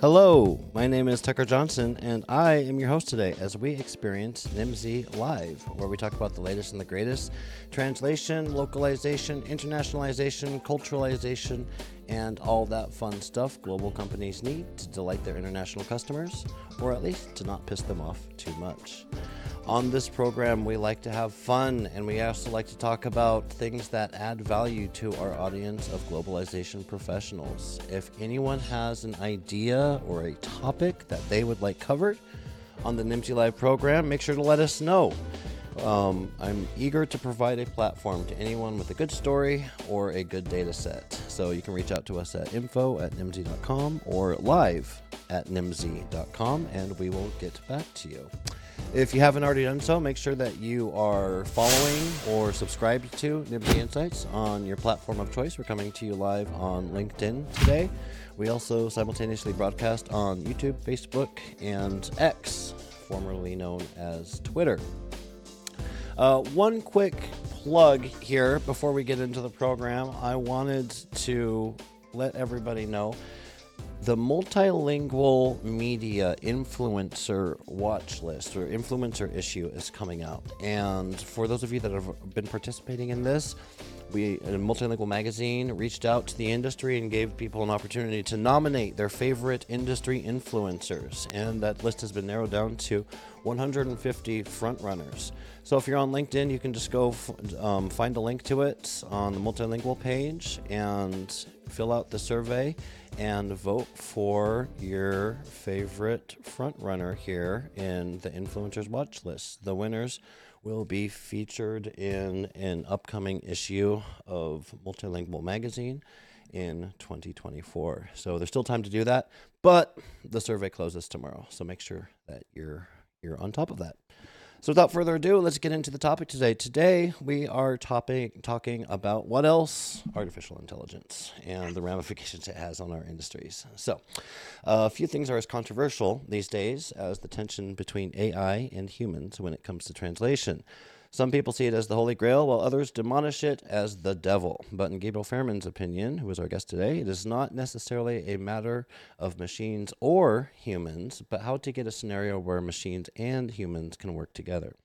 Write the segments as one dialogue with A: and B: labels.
A: Hello, my name is Tucker Johnson, and I am your host today as we experience Nimdzi Live, where we talk about the latest and the greatest translation, localization, internationalization, culturalization, and all that fun stuff global companies need to delight their international customers, or at least to not piss them off too much. On this program, we like to have fun and we also like to talk about things that add value to our audience of globalization professionals. If anyone has an idea or a topic that they would like covered on the Nimdzi Live program, make sure to let us know. Um, I'm eager to provide a platform to anyone with a good story or a good data set. So you can reach out to us at info at nimdzi.com or live at nimdzi.com and we will get back to you. If you haven't already done so, make sure that you are following or subscribed to Nimdzi Insights on your platform of choice. We're coming to you live on LinkedIn today. We also simultaneously broadcast on YouTube, Facebook, and X, formerly known as Twitter. Uh, one quick plug here before we get into the program. I wanted to let everybody know the multilingual media influencer watch list or influencer issue is coming out. And for those of you that have been participating in this, we a multilingual magazine reached out to the industry and gave people an opportunity to nominate their favorite industry influencers. And that list has been narrowed down to 150 frontrunners. So if you're on linkedin you can just go f- um, find a link to it on the multilingual page and fill out the survey and vote for your favorite frontrunner here in the influencers watch list the winners will be featured in an upcoming issue of Multilingual Magazine in 2024. So there's still time to do that, but the survey closes tomorrow. So make sure that you're you're on top of that. So without further ado, let's get into the topic today. Today we are topic, talking about what else? Artificial intelligence and the ramifications it has on our industries. So uh, a few things are as controversial these days as the tension between AI and humans when it comes to translation. Some people see it as the Holy Grail, while others demolish it as the devil. But in Gabriel Fairman's opinion, who is our guest today, it is not necessarily a matter of machines or humans, but how to get a scenario where machines and humans can work together.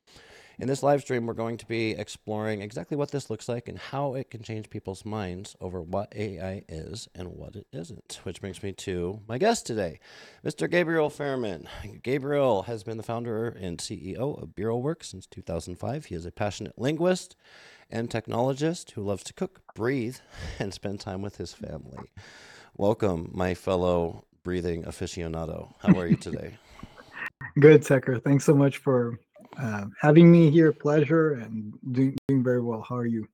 A: In this live stream, we're going to be exploring exactly what this looks like and how it can change people's minds over what AI is and what it isn't. Which brings me to my guest today, Mr. Gabriel Fairman. Gabriel has been the founder and CEO of Bureau Works since 2005. He is a passionate linguist and technologist who loves to cook, breathe, and spend time with his family. Welcome, my fellow breathing aficionado. How are you today?
B: Good, Tucker. Thanks so much for uh, having me here. Pleasure and doing, doing very well. How are you?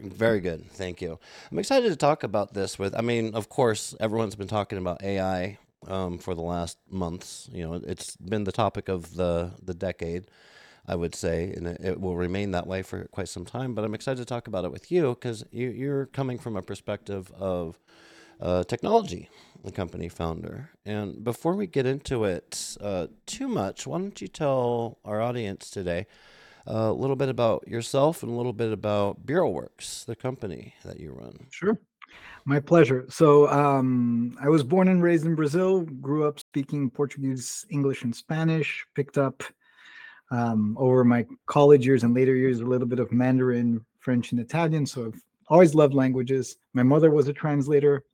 A: Very good. Thank you. I'm excited to talk about this with, I mean, of course, everyone's been talking about AI um, for the last months. You know, it's been the topic of the, the decade, I would say, and it, it will remain that way for quite some time. But I'm excited to talk about it with you because you, you're coming from a perspective of uh, technology the company founder. And before we get into it uh, too much, why don't you tell our audience today uh, a little bit about yourself and a little bit about Bureau Works, the company that you run?
B: Sure. My pleasure. So, um, I was born and raised in Brazil, grew up speaking Portuguese, English, and Spanish, picked up um, over my college years and later years a little bit of Mandarin, French, and Italian. So, I've always loved languages. My mother was a translator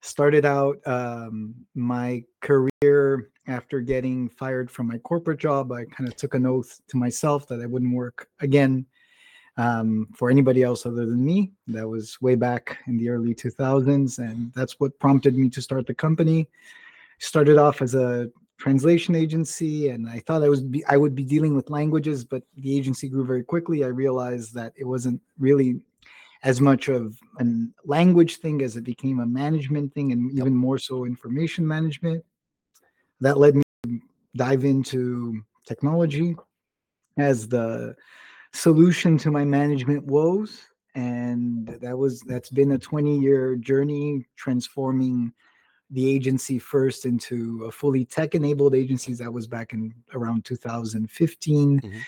B: started out um, my career after getting fired from my corporate job i kind of took an oath to myself that i wouldn't work again um, for anybody else other than me. That was way back in the early 2000s and that's what prompted me to start the company. Started off as a translation agency and i thought i was be, i would be dealing with languages but the agency grew very quickly. I realized that it wasn't really as much of a language thing as it became a management thing and even more so information management. That led me to dive into technology as the solution to my management woes. And that was that's been a 20 year journey transforming the agency first into a fully tech enabled agency. That was back in around 2015 mm-hmm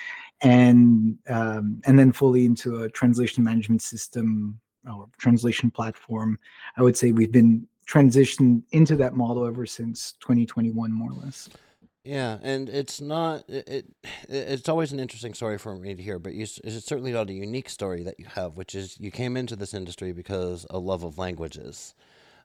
B: and um, and then fully into a translation management system or translation platform. I would say we've been transitioned into that model ever since 2021, more or less.
A: Yeah, and it's not it, it it's always an interesting story for me to hear, but you, it's certainly not a unique story that you have, which is you came into this industry because a love of languages,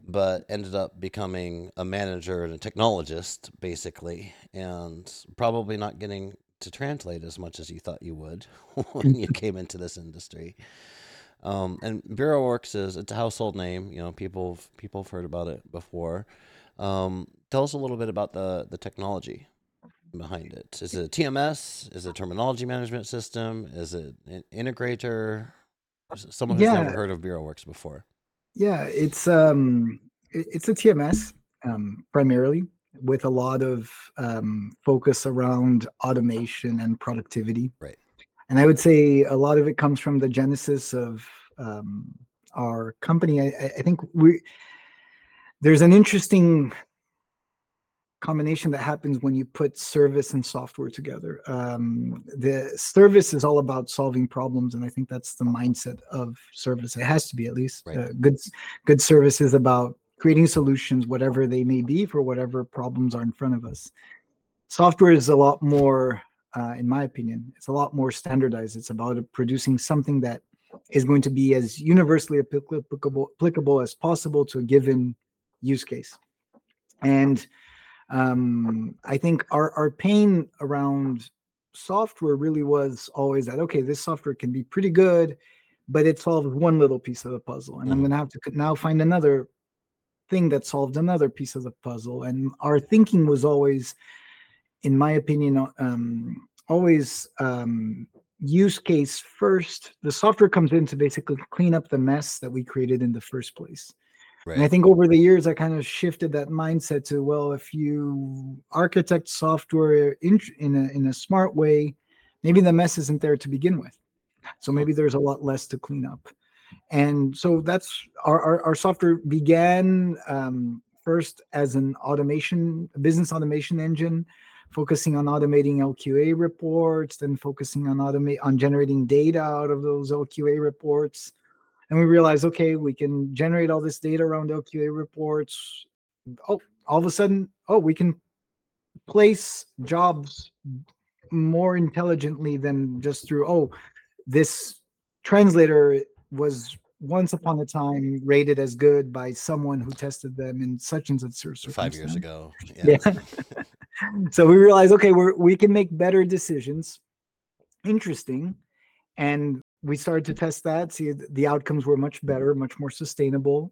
A: but ended up becoming a manager and a technologist basically, and probably not getting to translate as much as you thought you would when you came into this industry. Um, and Bureau Works is it's a household name. You know, people people have heard about it before. Um, tell us a little bit about the the technology behind it. Is it TMS? Is it terminology management system? Is it an integrator? Someone who's
B: Yeah,
A: never heard of Bureau Works before.
B: yeah, it's um, it- it's a TMS um, primarily with a lot of um, focus around automation and productivity.
A: Right.
B: And I would say a lot of it comes from the genesis of um, our company. I, I think we there's an interesting combination that happens when you put service and software together. Um, the service is all about solving problems, and I think that's the mindset of service. It has to be at least.
A: Right.
B: Uh, good good service is about creating solutions, whatever they may be, for whatever problems are in front of us. Software is a lot more, uh, in my opinion, it's a lot more standardized. It's about producing something that is going to be as universally applicable, applicable as possible to a given use case. And um, I think our, our pain around software really was always that, okay, this software can be pretty good, but it solves one little piece of the puzzle. And I'm
A: Mhm.
B: going to have to now find another thing that solved another piece of the puzzle. And our thinking was always, in my opinion, um, always um, use case first. The software comes in to basically clean up the mess that we created in the first place. And I think over the years, I kind of shifted that mindset to well, if you architect software in in a, in a smart way, maybe the mess isn't there to begin with. So maybe there's a lot less to clean up. And so that's our our, our software began um, first as an automation, business automation engine, focusing on automating LQA reports, then focusing on automate on generating data out of those LQA reports. And we realized okay we can generate all this data around lqa reports. Oh all of a sudden oh we can place jobs more intelligently than just through oh this translator was once upon a time rated as good by someone who tested them in such and such cir-
A: Five years ago.
B: Yeah. so we realized, okay, we're, we can make better decisions. Interesting. And we started to test that, see the outcomes were much better, much more sustainable.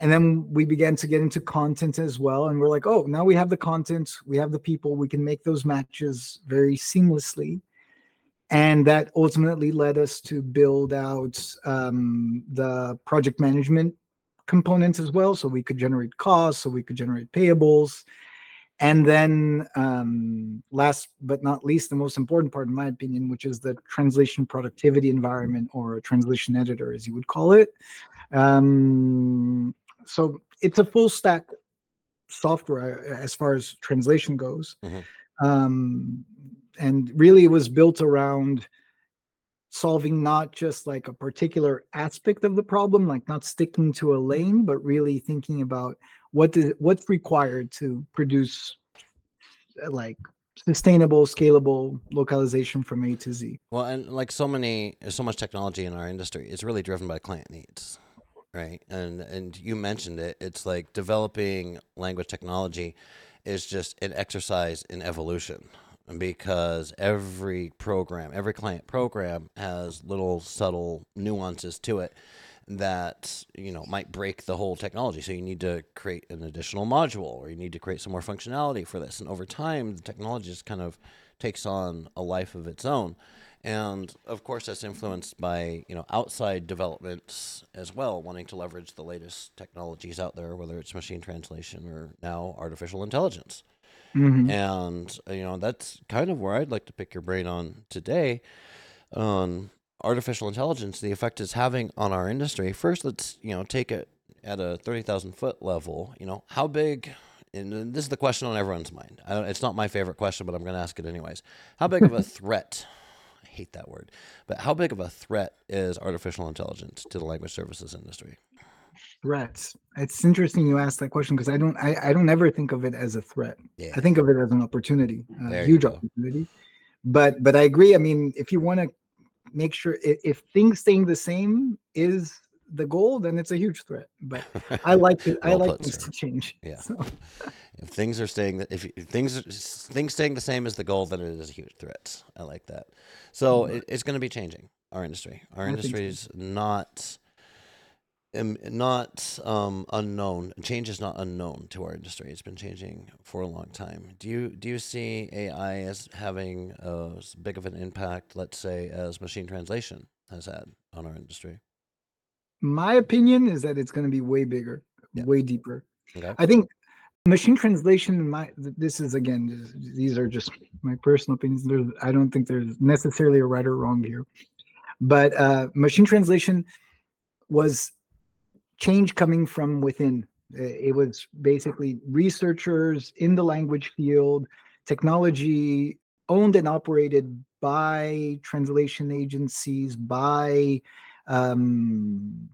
B: And then we began to get into content as well. And we're like, oh, now we have the content, we have the people, we can make those matches very seamlessly. And that ultimately led us to build out um, the project management components as well. So we could generate costs, so we could generate payables. And then, um, last but not least, the most important part, in my opinion, which is the translation productivity environment or a translation editor, as you would call it. Um, so it's a full stack software uh, as far as translation goes.
A: Mhm.
B: And really, it was built around solving not just like a particular aspect of the problem, like not sticking to a lane, but really thinking about what does what's required to produce uh, like sustainable, scalable localization from A to Z.
A: Well, and like so many, so much technology in our industry, it's really driven by client needs, right? And and you mentioned it. It's like developing language technology is just an exercise in evolution because every program, every client program has little subtle nuances to it that you know might break the whole technology. So you need to create an additional module or you need to create some more functionality for this. And over time the technology just kind of takes on a life of its own. And of course that's influenced by you know outside developments as well wanting to leverage the latest technologies out there whether it's machine translation or now artificial intelligence
B: Mhm.
A: and uh, you know that's kind of where I'd like to pick your brain on today on artificial intelligence, the effect it's having on our industry. First, let's you know take it at a thirty thousand foot level. You know how big. And this is the question on everyone's mind. I don't, it's not my favorite question, but I'm going to ask it anyways. How big of a threat? I hate that word, but how big of a threat is artificial intelligence to the language services industry?
B: Threats. It's interesting you asked that question because I don't I, I don't ever think of it as a threat.
A: Yeah.
B: I think of it as an opportunity, a huge opportunity. But but I agree. I mean, if you want to make sure if, if things staying the same is the goal, then it's a huge threat. But I like it. I like
A: put,
B: things
A: sir.
B: to change.
A: Yeah.
B: So,
A: If things are staying, if, if things things staying the same as the goal, then it is a huge threat. I like that. So
B: Right.
A: it, it's going to be changing our industry. Our
B: I
A: industry is not um, not um, unknown. Change is not unknown to our industry. It's been changing for a long time. Do you do you see AI as having as big of an impact, let's say, as machine translation has had on our industry?
B: my opinion is that it's going to be way bigger,
A: Yeah.
B: way deeper.
A: Okay.
B: I think machine translation. My this is again. These are just my personal opinions. There's, I don't think there's necessarily a right or wrong here, but uh, machine translation was change coming from within. It was basically researchers in the language field, technology owned and operated by translation agencies, by um,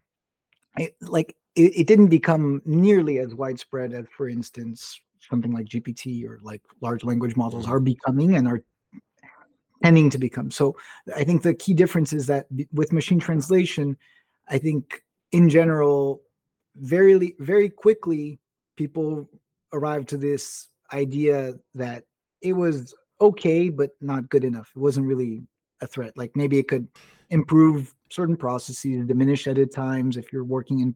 B: it, like it, it didn't become nearly as widespread as, for instance, something like GPT or like large language models are becoming and are tending to become. So I think the key difference is that with machine translation, I think in general, very very quickly people arrived to this idea that it was okay but not good enough. It wasn't really a threat. Like maybe it could improve certain processes, diminish edit times if you're working in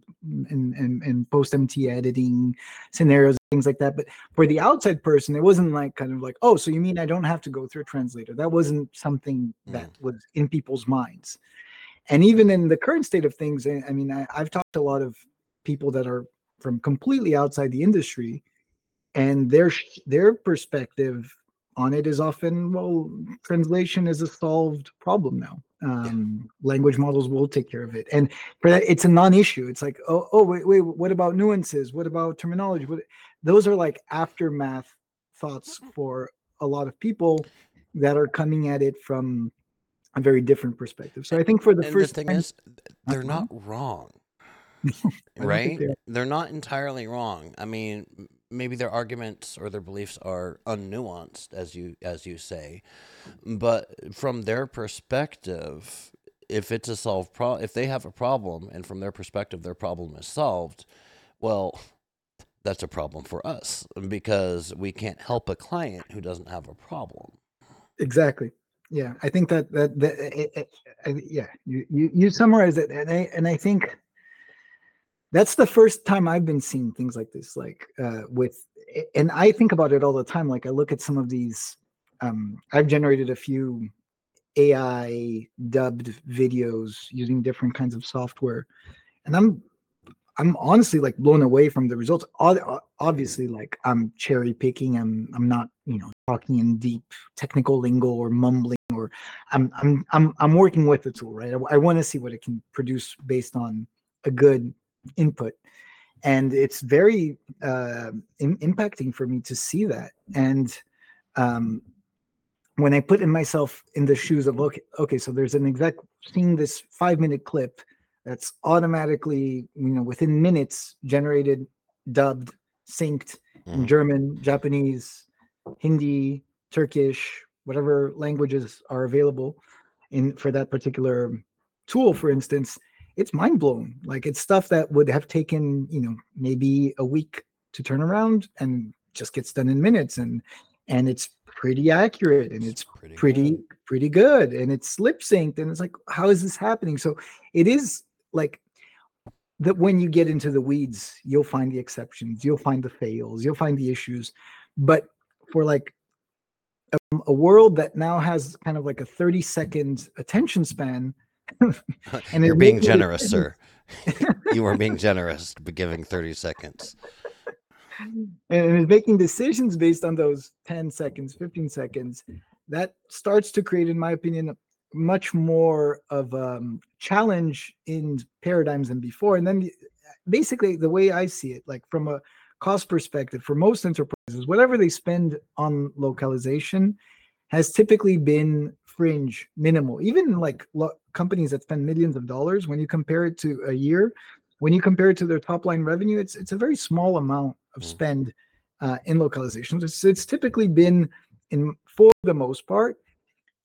B: in, in, in post MT editing scenarios, things like that. But for the outside person, it wasn't like kind of like, oh, so you mean I don't have to go through a translator? That wasn't something that mm. was in people's minds. And even in the current state of things, I I mean, I, I've talked to a lot of people that are from completely outside the industry, and their their perspective on it is often, well, translation is a solved problem now. Um, Language models will take care of it, and for that, it's a non-issue. It's like, oh, oh, wait, wait, what about nuances? What about terminology? What, those are like aftermath thoughts for a lot of people that are coming at it from a very different perspective. So I think for the
A: and
B: first
A: the thing
B: time-
A: is, they're
B: Uh-huh.
A: not wrong. Right?
B: they are.
A: They're not entirely wrong. I mean, maybe their arguments or their beliefs are unnuanced, as you as you say, but from their perspective, if it's a solved problem if they have a problem, and from their perspective, their problem is solved, well, that's a problem for us because we can't help a client who doesn't have a problem.
B: exactly yeah i think that that, that it, it, I- yeah you, you you summarize it and i and i think that's the first time i've been seeing things like this like uh with eh, and i think about it all the time like i look at some of these um i've generated a few ai dubbed videos using different kinds of software and i'm i'm honestly like blown away from the results obviously like i'm cherry picking i'm i'm not you know talking in deep technical lingo or mumbling or i'm i'm i'm, I'm working with the tool right? I, want to see what it can produce based on a good input. And it's very uh, im- impacting for me to see that. And um, when i put in myself in the shoes of okay okay so there's an exec seeing this five minute clip that's automatically you know within minutes generated dubbed synced in
A: Mhm.
B: german japanese hindi turkish whatever languages are available in for that particular tool for instance it's mind blowing like it's stuff that would have taken you know maybe a week to turn around and just gets done in minutes and and it's pretty accurate and it's
A: pretty
B: pretty
A: good.
B: pretty good and it's lip synced and it's like how is this happening so it is like that when you get into the weeds you'll find the exceptions you'll find the fails you'll find the issues but for like a, a world that now has kind of like a 30 second attention span and
A: You're being
B: makes it-
A: generous, sir. you are being generous, but giving thirty seconds.
B: and is making decisions based on those 10 seconds 15 seconds that starts to create in my opinion much more of a um, challenge in paradigms than before and then the- basically the way i see it like from a cost perspective for most enterprises whatever they spend on localization has typically been fringe minimal even like lo- companies that spend millions of dollars when you compare it to a year when you compare it to their top line revenue, it's it's a very small amount of
A: Mm.
B: spend uh, in localizations. It's, it's typically been in for the most part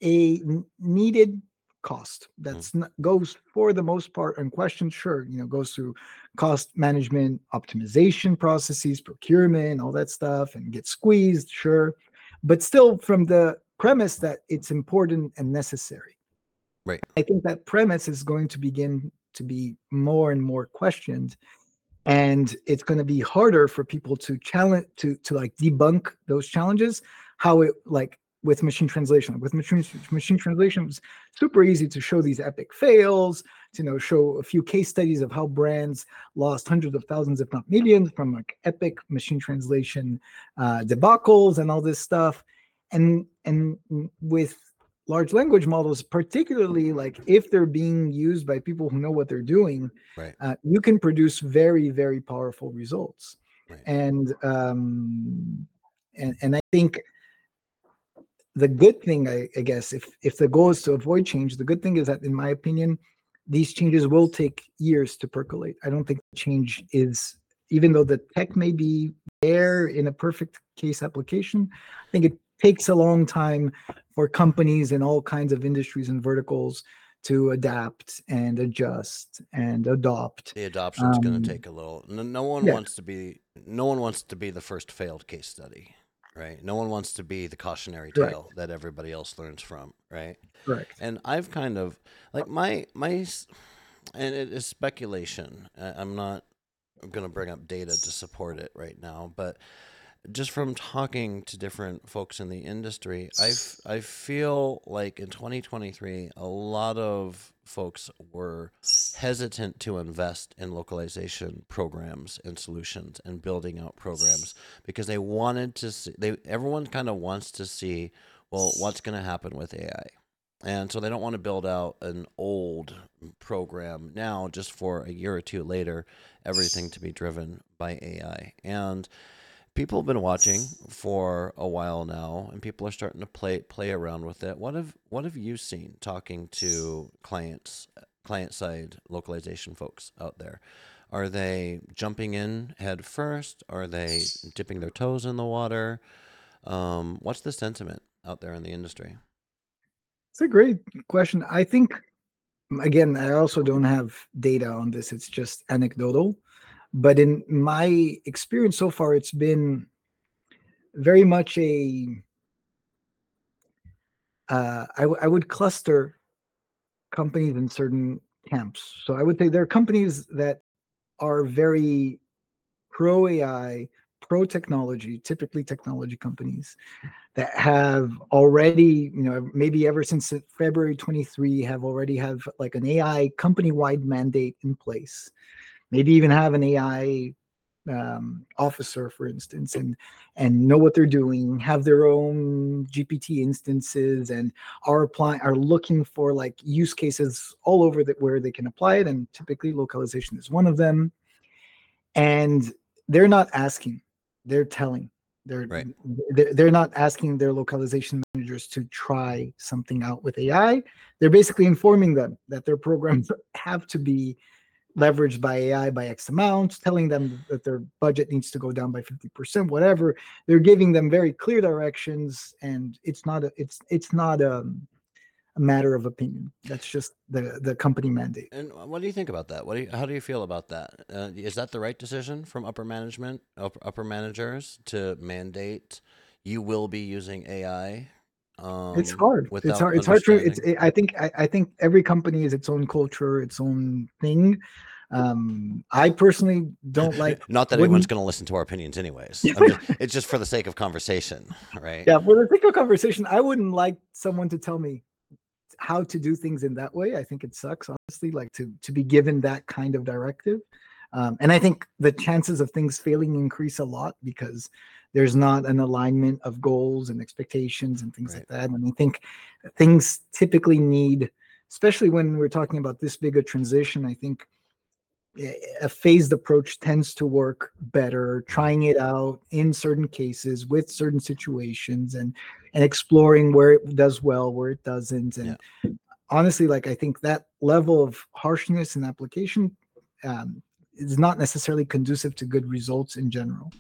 B: a needed cost. Mm-hmm. That's not, goes for the most part unquestioned sure you know goes through cost management optimization processes procurement all that stuff and gets squeezed sure but still from the premise that it's important and necessary.
A: Right.
B: i think that premise is going to begin to be more and more questioned and it's going to be harder for people to challenge to to like debunk those challenges how it like with machine translation with machine machine translation it's super easy to show these epic fails to you know show a few case studies of how brands lost hundreds of thousands if not millions from like epic machine translation uh debacles and all this stuff and and with large language models particularly like if they're being used by people who know what they're doing
A: Right.
B: uh, you can produce very very powerful results
A: Right.
B: and um and and i think the good thing I, I guess if if the goal is to avoid change the good thing is that in my opinion these changes will take years to percolate i don't think change is even though the tech may be there in a perfect case application i think it takes a long time for companies in all kinds of industries and verticals to adapt and adjust and adopt
A: The adoption's going
B: Um,
A: to take a little. No, no one
B: yeah.
A: wants to be. No one wants to be the first failed case study, right? No one wants to be the cautionary
B: Correct.
A: tale that everybody else learns from, right?
B: correct
A: And I've kind of like my my, and it is speculation. I'm not going to bring up data to support it right now, but just from talking to different folks in the industry, I I feel like in 2023, a lot of folks were hesitant to invest in localization programs and solutions and building out programs because they wanted to see they everyone kind of wants to see well what's going to happen with AI. And so they don't want to build out an old program now just for a year or two later everything to be driven by AI. And people have been watching for a while now and people are starting to play play around with it. What have what have you seen talking to clients client side localization folks out there? Are they jumping in head first? Are they dipping their toes in the water? Um, what's the sentiment out there in the industry?
B: It's a great question. I think, again, I also don't have data on this. It's just anecdotal. But in my experience so far, it's been very much a. Uh, I, w- I would cluster companies in certain camps. So I would say there are companies that are very pro AI, pro technology, typically technology companies that have already, you know, maybe ever since February 23 have already have like an AI company-wide mandate in place. Maybe even have an AI um, officer, for instance, and and know what they're doing, have their own GPT instances, and are applying, are looking for like use cases all over that where they can apply it, and typically localization is one of them. And they're not asking, they're telling. They're,
A: Right.
B: they're they're not asking their localization managers to try something out with AI. They're basically informing them that their programs have to be leveraged by AI by X amount, telling them that their budget needs to go down by 50%, whatever. They're giving them very clear directions, and it's not a it's it's not a, a matter of opinion. That's just the the company mandate.
A: And what do you think about that? What do you, how do you feel about that? Uh, is that the right decision from upper management, upper, upper managers to mandate you will be using AI? Um,
B: it's hard. It's hard. It's hard to. It's.
A: understanding?
B: I think. I, I think every company is its own culture, its own thing. Um, I personally don't like.
A: Not that
B: wouldn't-
A: anyone's going to listen to our opinions, anyways. Just, it's just for the sake of conversation, right?
B: Yeah, for the sake of conversation, I wouldn't like someone to tell me how to do things in that way. I think it sucks, honestly, like to to be given that kind of directive. Um, and I think the chances of things failing increase a lot because there's not an alignment of goals and expectations and things like that. And I think things typically need, especially when we're talking about this big a transition, I think a a phased approach tends to work better trying it out in certain cases with certain situations and and exploring where it does well where it doesn't and honestly like i think that level of harshness in application um, is not necessarily conducive to good results in general.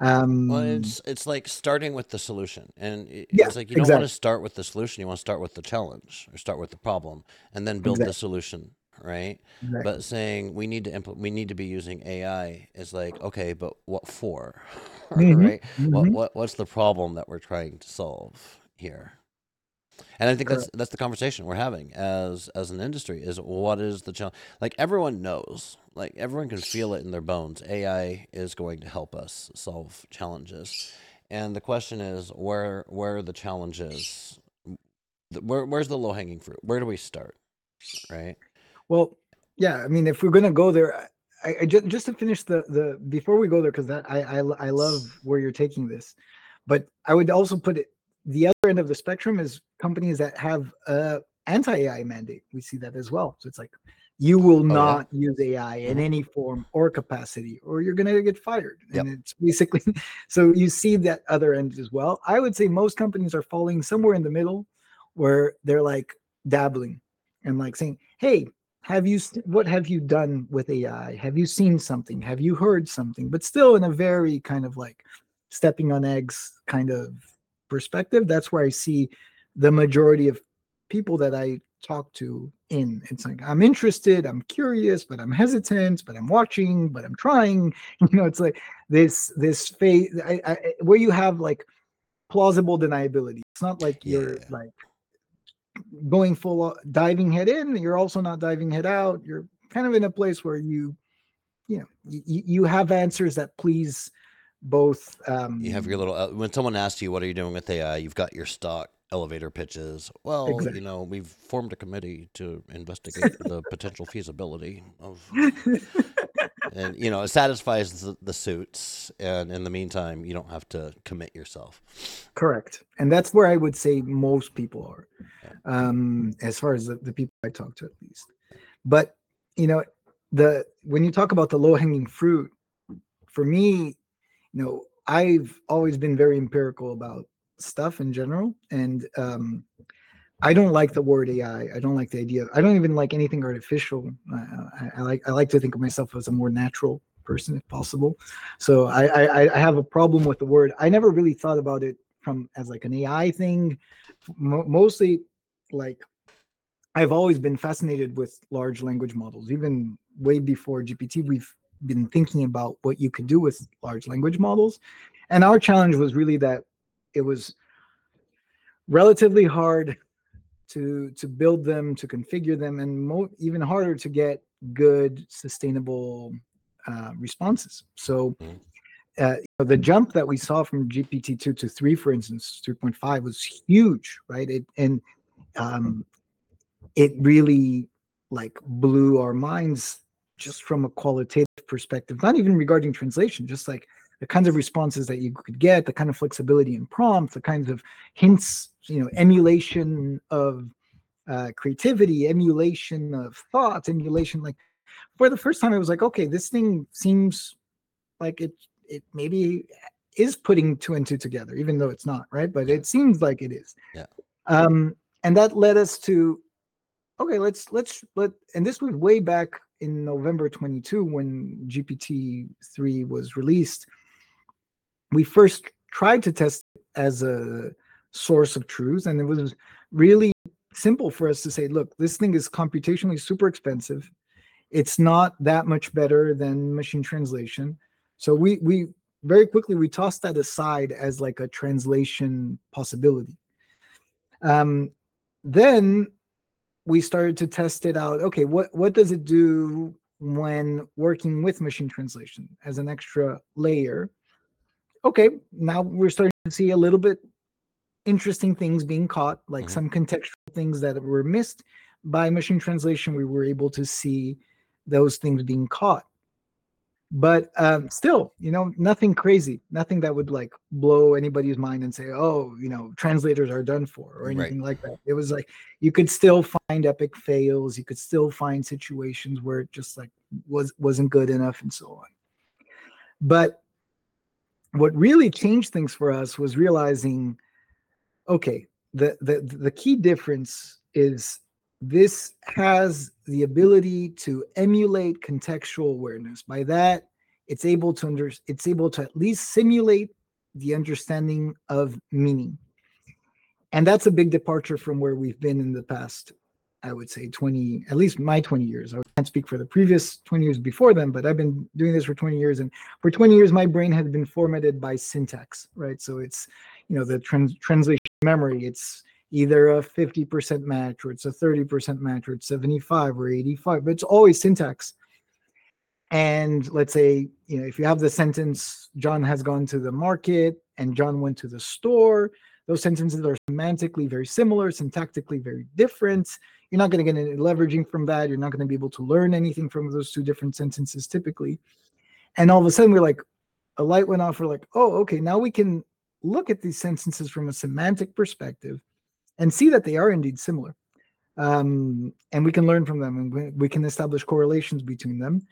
B: Um,
A: Well, it's it's like starting with the solution, and i-
B: Yeah,
A: it's like you don't want to start with the solution. You want to start with the challenge, or start with the problem, and then build the solution, right?
B: exactly.
A: But saying we need to implement, we need to be using AI is like okay, but what for,
B: Mhm,
A: right? What
B: mhm.
A: what what's the problem that we're trying to solve here? And I think that's
B: Correct.
A: that's the conversation we're having as as an industry is what is the challenge? Like everyone knows, like everyone can feel it in their bones. AI is going to help us solve challenges, and the question is where where are the challenges? Where where's the low hanging fruit? Where do we start? Right?
B: Well, yeah. I mean, if we're gonna go there, I, I just just to finish the the before we go there, because that I, I I love where you're taking this, but I would also put it the other end of the spectrum is companies that have a anti AI mandate. We see that as well. So it's like you will
A: Oh yeah.
B: not use AI in any form or capacity, or you're gonna get fired.
A: Yep.
B: And it's basically so you see that other end as well. I would say most companies are falling somewhere in the middle, where they're like dabbling and like saying, "Hey, have you what have you done with AI? Have you seen something? Have you heard something?" But still in a very kind of like stepping on eggs kind of perspective. That's where I see the majority of people that I talk to in. It's like I'm interested, I'm curious, but I'm hesitant, but I'm watching, but I'm trying. You know, it's like this this phase I, I, where you have like plausible deniability. It's not like you're
A: Yeah.
B: like going full uh, diving head in. You're also not diving head out. You're kind of in a place where you you know you, you have answers that please both
A: You have your
B: um
A: little uh, when someone asks you what are you doing with AI, you've got your stock elevator pitches. Well, you know, we've formed a committee to investigate the potential feasibility of and you know, it satisfies the, the suits and in the meantime, you don't have to commit yourself.
B: correct and that's where i would say most people are
A: Yeah.
B: um as far as the, the people i talk to at least but you know the when you talk about the low hanging fruit for me you know i've always been very empirical about stuff in general and um i don't like the word ai i don't like the idea i don't even like anything artificial i, I, I like i like to think of myself as a more natural person if possible so I, I i have a problem with the word i never really thought about it from as like an ai thing Mo- mostly like I've always been fascinated with large language models. Even way before GPT, we've been thinking about what you could do with large language models. And our challenge was really that it was relatively hard to to build them, to configure them, and mo- even harder to get good, sustainable uh, responses. So
A: Mhm.
B: uh, the jump that we saw from GPT two to three, for instance, three point five was huge, right? It and um, it really like blew our minds just from a qualitative perspective, not even regarding translation, just like the kinds of responses that you could get, the kind of flexibility in prompts, the kinds of hints, you know, emulation of uh, creativity, emulation of thoughts, emulation. Like for the first time, I was like, okay, this thing seems like it it maybe is putting two and two together, even though it's not, right? But it seems like it is.
A: Yeah.
B: Um, and that led us to okay, let's let's let and this was way back in November 22 when GPT 3 was released. We first tried to test as a source of truth, and it was really simple for us to say, look, this thing is computationally super expensive. It's not that much better than machine translation. So we we very quickly we tossed that aside as like a translation possibility. Um, then we started to test it out. Okay, what what does it do when working with machine translation as an extra layer? Okay, now we're starting to see a little bit interesting things being caught, like
A: Mhm.
B: some contextual things that were missed by machine translation. We were able to see those things being caught but um, still, you know, nothing crazy, nothing that would like blow anybody's mind and say, oh, you know, translators are done for or
A: Right.
B: anything like that. It was like you could still find epic fails, you could still find situations where it just like was wasn't good enough and so on. But what really changed things for us was realizing, okay, the the the key difference is this has the ability to emulate contextual awareness. By that, it's able to under, it's able to at least simulate the understanding of meaning. And that's a big departure from where we've been in the past, I would say 20, at least my 20 years. I can't speak for the previous 20 years before them, but I've been doing this for 20 years. And for 20 years, my brain had been formatted by syntax, right? So it's, you know, the trans- translation memory, it's either a 50% match or it's a 30% match or it's 75 or 85, but it's always syntax. And let's say, you know, if you have the sentence, John has gone to the market and John went to the store, those sentences are semantically very similar, syntactically very different. You're not going to get any leveraging from that. You're not going to be able to learn anything from those two different sentences typically. And all of a sudden, we're like, a light went off. We're like, oh, okay, now we can look at these sentences from a semantic perspective and see that they are indeed similar. Um, and we can learn from them and we can establish correlations between them.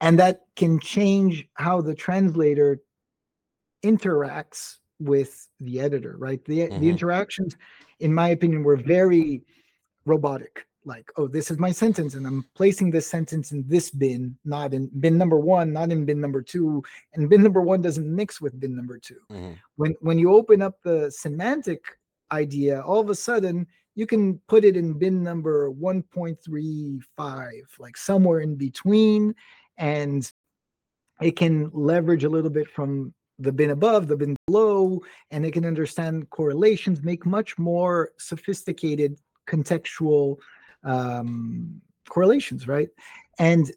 B: And that can change how the translator interacts with the editor, right? The, mm-hmm. the interactions, in my opinion, were very robotic like oh this is my sentence and i'm placing this sentence in this bin not in bin number one not in bin number two and bin number one doesn't mix with bin number 2 mm-hmm. when when you open up the semantic idea all of a sudden you can put it in bin number 1.35 like somewhere in between and it can leverage a little bit from the bin above the bin below and it can understand correlations make much more sophisticated contextual um, correlations, right? And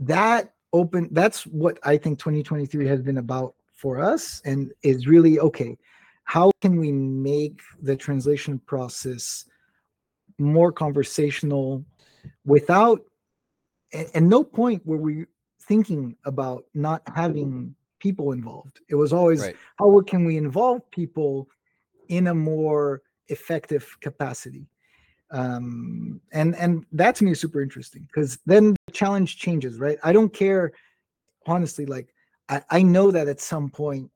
B: that open that's what I think 2023 has been about for us and is really okay. How can we make the translation process more conversational without and, no point were we thinking about not having people involved. It was always right. how can we involve people in a more effective capacity um, and and that to me is super interesting because then the challenge changes right i don't care honestly like I, I know that at some point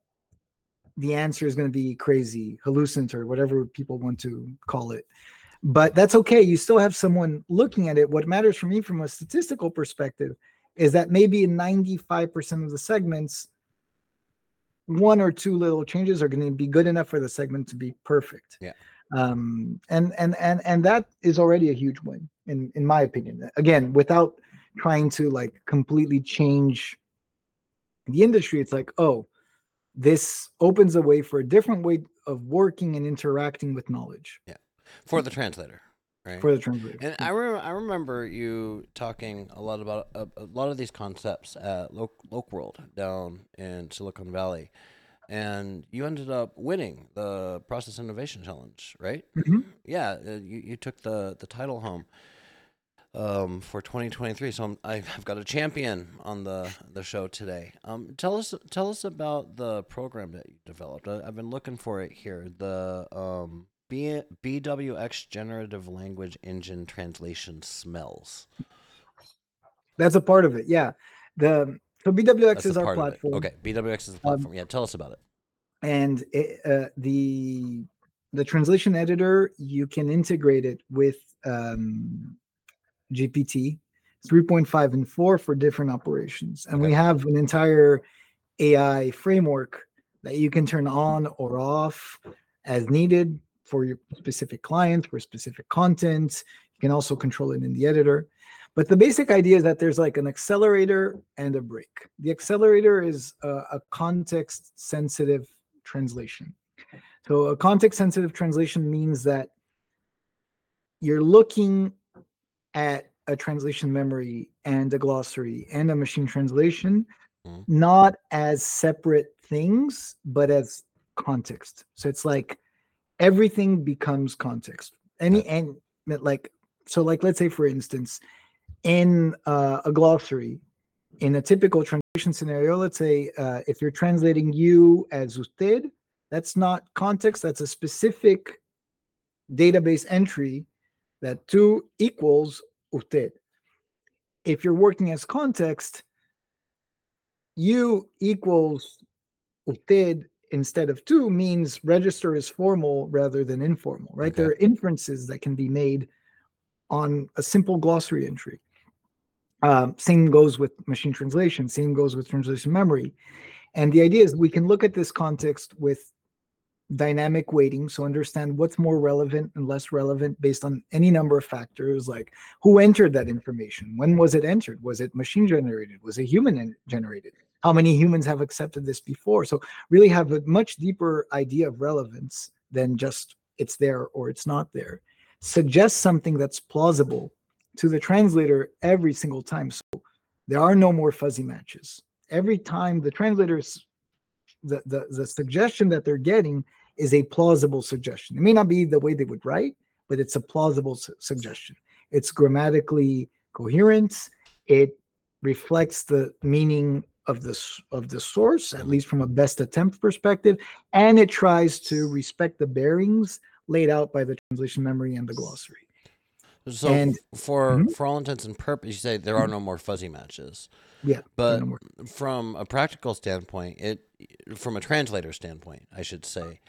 B: the answer is going to be crazy hallucinant or whatever people want to call it. But that's okay you still have someone looking at it. What matters for me from a statistical perspective is that maybe in 95% of the segments one or two little changes are going to be good enough for the segment to be perfect.
A: Yeah.
B: Um, and and and and that is already a huge win in in my opinion. Again, without trying to like completely change the industry, it's like oh, this opens a way for a different way of working and interacting with knowledge.
A: Yeah, for the translator. Right.
B: For the translator.
A: And I, re- I remember you talking a lot about a, a lot of these concepts at LocWorld down in Silicon Valley and you ended up winning the process innovation challenge, right?
B: Mm-hmm.
A: Yeah, uh, you, you took the the title home um, for 2023. So I'm, I've got a champion on the the show today. Um, tell us tell us about the program that you developed. I, have been looking for it here. The um, B, BWX Generative Language Engine Translation Smells.
B: That's a part of it. Yeah. The so BWX That's is our platform.
A: Okay, BWX is the platform. Um, yeah, tell us about it.
B: And it, uh, the the translation editor you can integrate it with um, GPT 3.5 and 4 for different operations, and okay. we have an entire AI framework that you can turn on or off as needed for your specific client for specific content. You can also control it in the editor. But the basic idea is that there's like an accelerator and a break. The accelerator is a, a context sensitive translation. So a context sensitive translation means that you're looking at a translation memory and a glossary and a machine translation mm-hmm. not as separate things but as context. So it's like everything becomes context. Any and like so like let's say for instance in uh, a glossary, in a typical translation scenario, let's say uh, if you're translating you as usted, that's not context, that's a specific database entry that two equals usted. If you're working as context, you equals usted instead of tú means register is formal rather than informal, right? Okay. There are inferences that can be made on a simple glossary entry. Um, same goes with machine translation, same goes with translation memory. And the idea is we can look at this context with dynamic weighting so understand what's more relevant and less relevant based on any number of factors like who entered that information when was it entered? Was it machine generated? Was it human generated? How many humans have accepted this before? So really have a much deeper idea of relevance than just it's there or it's not there. Suggest something that's plausible to the translator every single time. So there are no more fuzzy matches. Every time the translators the, the the suggestion that they're getting is a plausible suggestion. It may not be the way they would write, but it's a plausible su- suggestion. It's grammatically coherent. It reflects the meaning of this of the source, at least from a best attempt perspective, and it tries to respect the bearings laid out by the translation memory and the glossary.
A: So and, for mm-hmm. for all intents and purposes, you say there are no more fuzzy matches.
B: Yeah,
A: but no from a practical standpoint, it from a translator standpoint, I should say,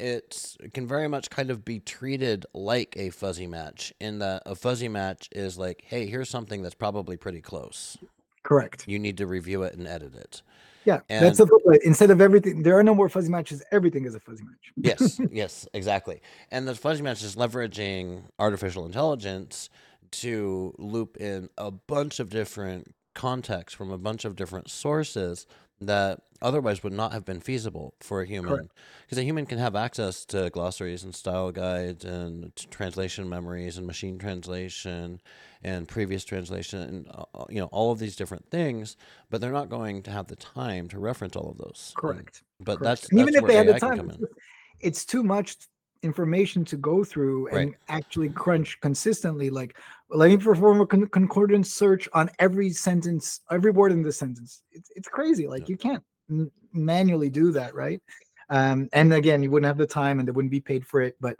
A: it can very much kind of be treated like a fuzzy match in that a fuzzy match is like, hey, here's something that's probably pretty close.
B: Correct.
A: You need to review it and edit it.
B: Yeah, and that's the point. Instead of everything, there are no more fuzzy matches. Everything is a fuzzy match.
A: yes, yes, exactly. And the fuzzy match is leveraging artificial intelligence to loop in a bunch of different contexts from a bunch of different sources that otherwise would not have been feasible for a human because a human can have access to glossaries and style guides and translation memories and machine translation and previous translation and uh, uh, you know all of these different things but they're not going to have the time to reference all of those.
B: Correct.
A: and, but
B: correct.
A: that's, that's
B: even if they
A: had
B: the time it's too much information to go through and right. actually crunch consistently. Like let me perform a con- concordance search on every sentence every word in this sentence. It's, it's crazy. Like yeah. you can't n- manually do that right? Um, and again you wouldn't have the time and they wouldn't be paid for it but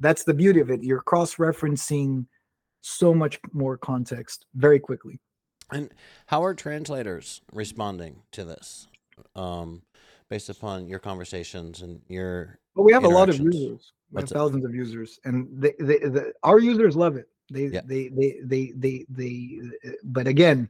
B: that's the beauty of it. You're cross-referencing so much more context very quickly.
A: And how are translators responding to this um, based upon your conversations and your
B: well, we have a lot of users. We have thousands of users and they, they, the, our users love it. They, yeah. they, they, they, they, they, but again,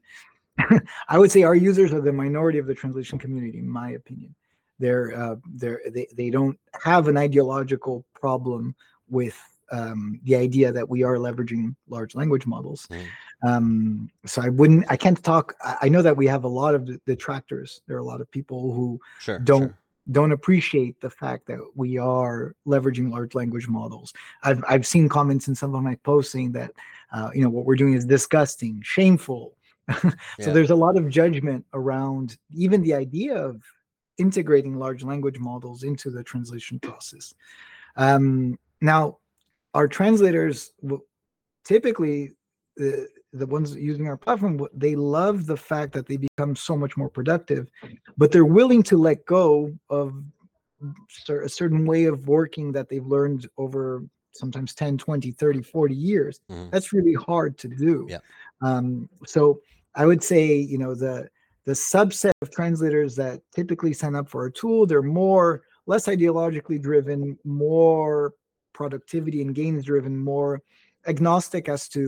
B: I would say our users are the minority of the translation community, in my opinion. They're, uh, they're, they, they don't have an ideological problem with um, the idea that we are leveraging large language models. Mm. Um, so I wouldn't, I can't talk. I know that we have a lot of detractors. There are a lot of people who
A: sure,
B: don't
A: sure
B: don't appreciate the fact that we are leveraging large language models. I've I've seen comments in some of my posts saying that uh, you know what we're doing is disgusting, shameful. so yeah. there's a lot of judgment around even the idea of integrating large language models into the translation process. Um, now, our translators typically uh, the ones using our platform they love the fact that they become so much more productive but they're willing to let go of a certain way of working that they've learned over sometimes 10 20 30 40 years mm-hmm. that's really hard to do
A: yeah.
B: um, so i would say you know the the subset of translators that typically sign up for a tool they're more less ideologically driven more productivity and gains driven more agnostic as to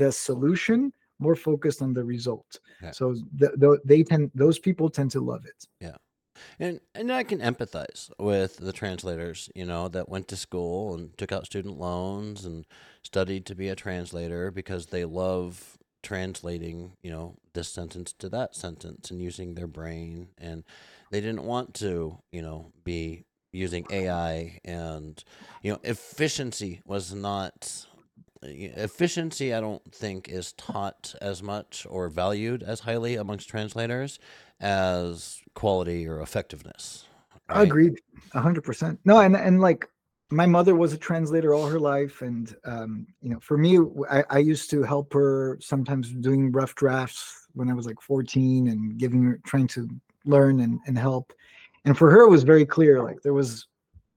B: the solution more focused on the result. Yeah. so the, the, they tend those people tend to love it.
A: Yeah. And and i can empathize with the translators you know that went to school and took out student loans and studied to be a translator because they love translating you know this sentence to that sentence and using their brain. And they didn't want to you know be using ai and you know efficiency was not efficiency i don't think is taught as much or valued as highly amongst translators as quality or effectiveness
B: right? agreed 100% no and and like my mother was a translator all her life and um, you know for me I, I used to help her sometimes doing rough drafts when i was like 14 and giving her trying to learn and, and help and for her it was very clear like there was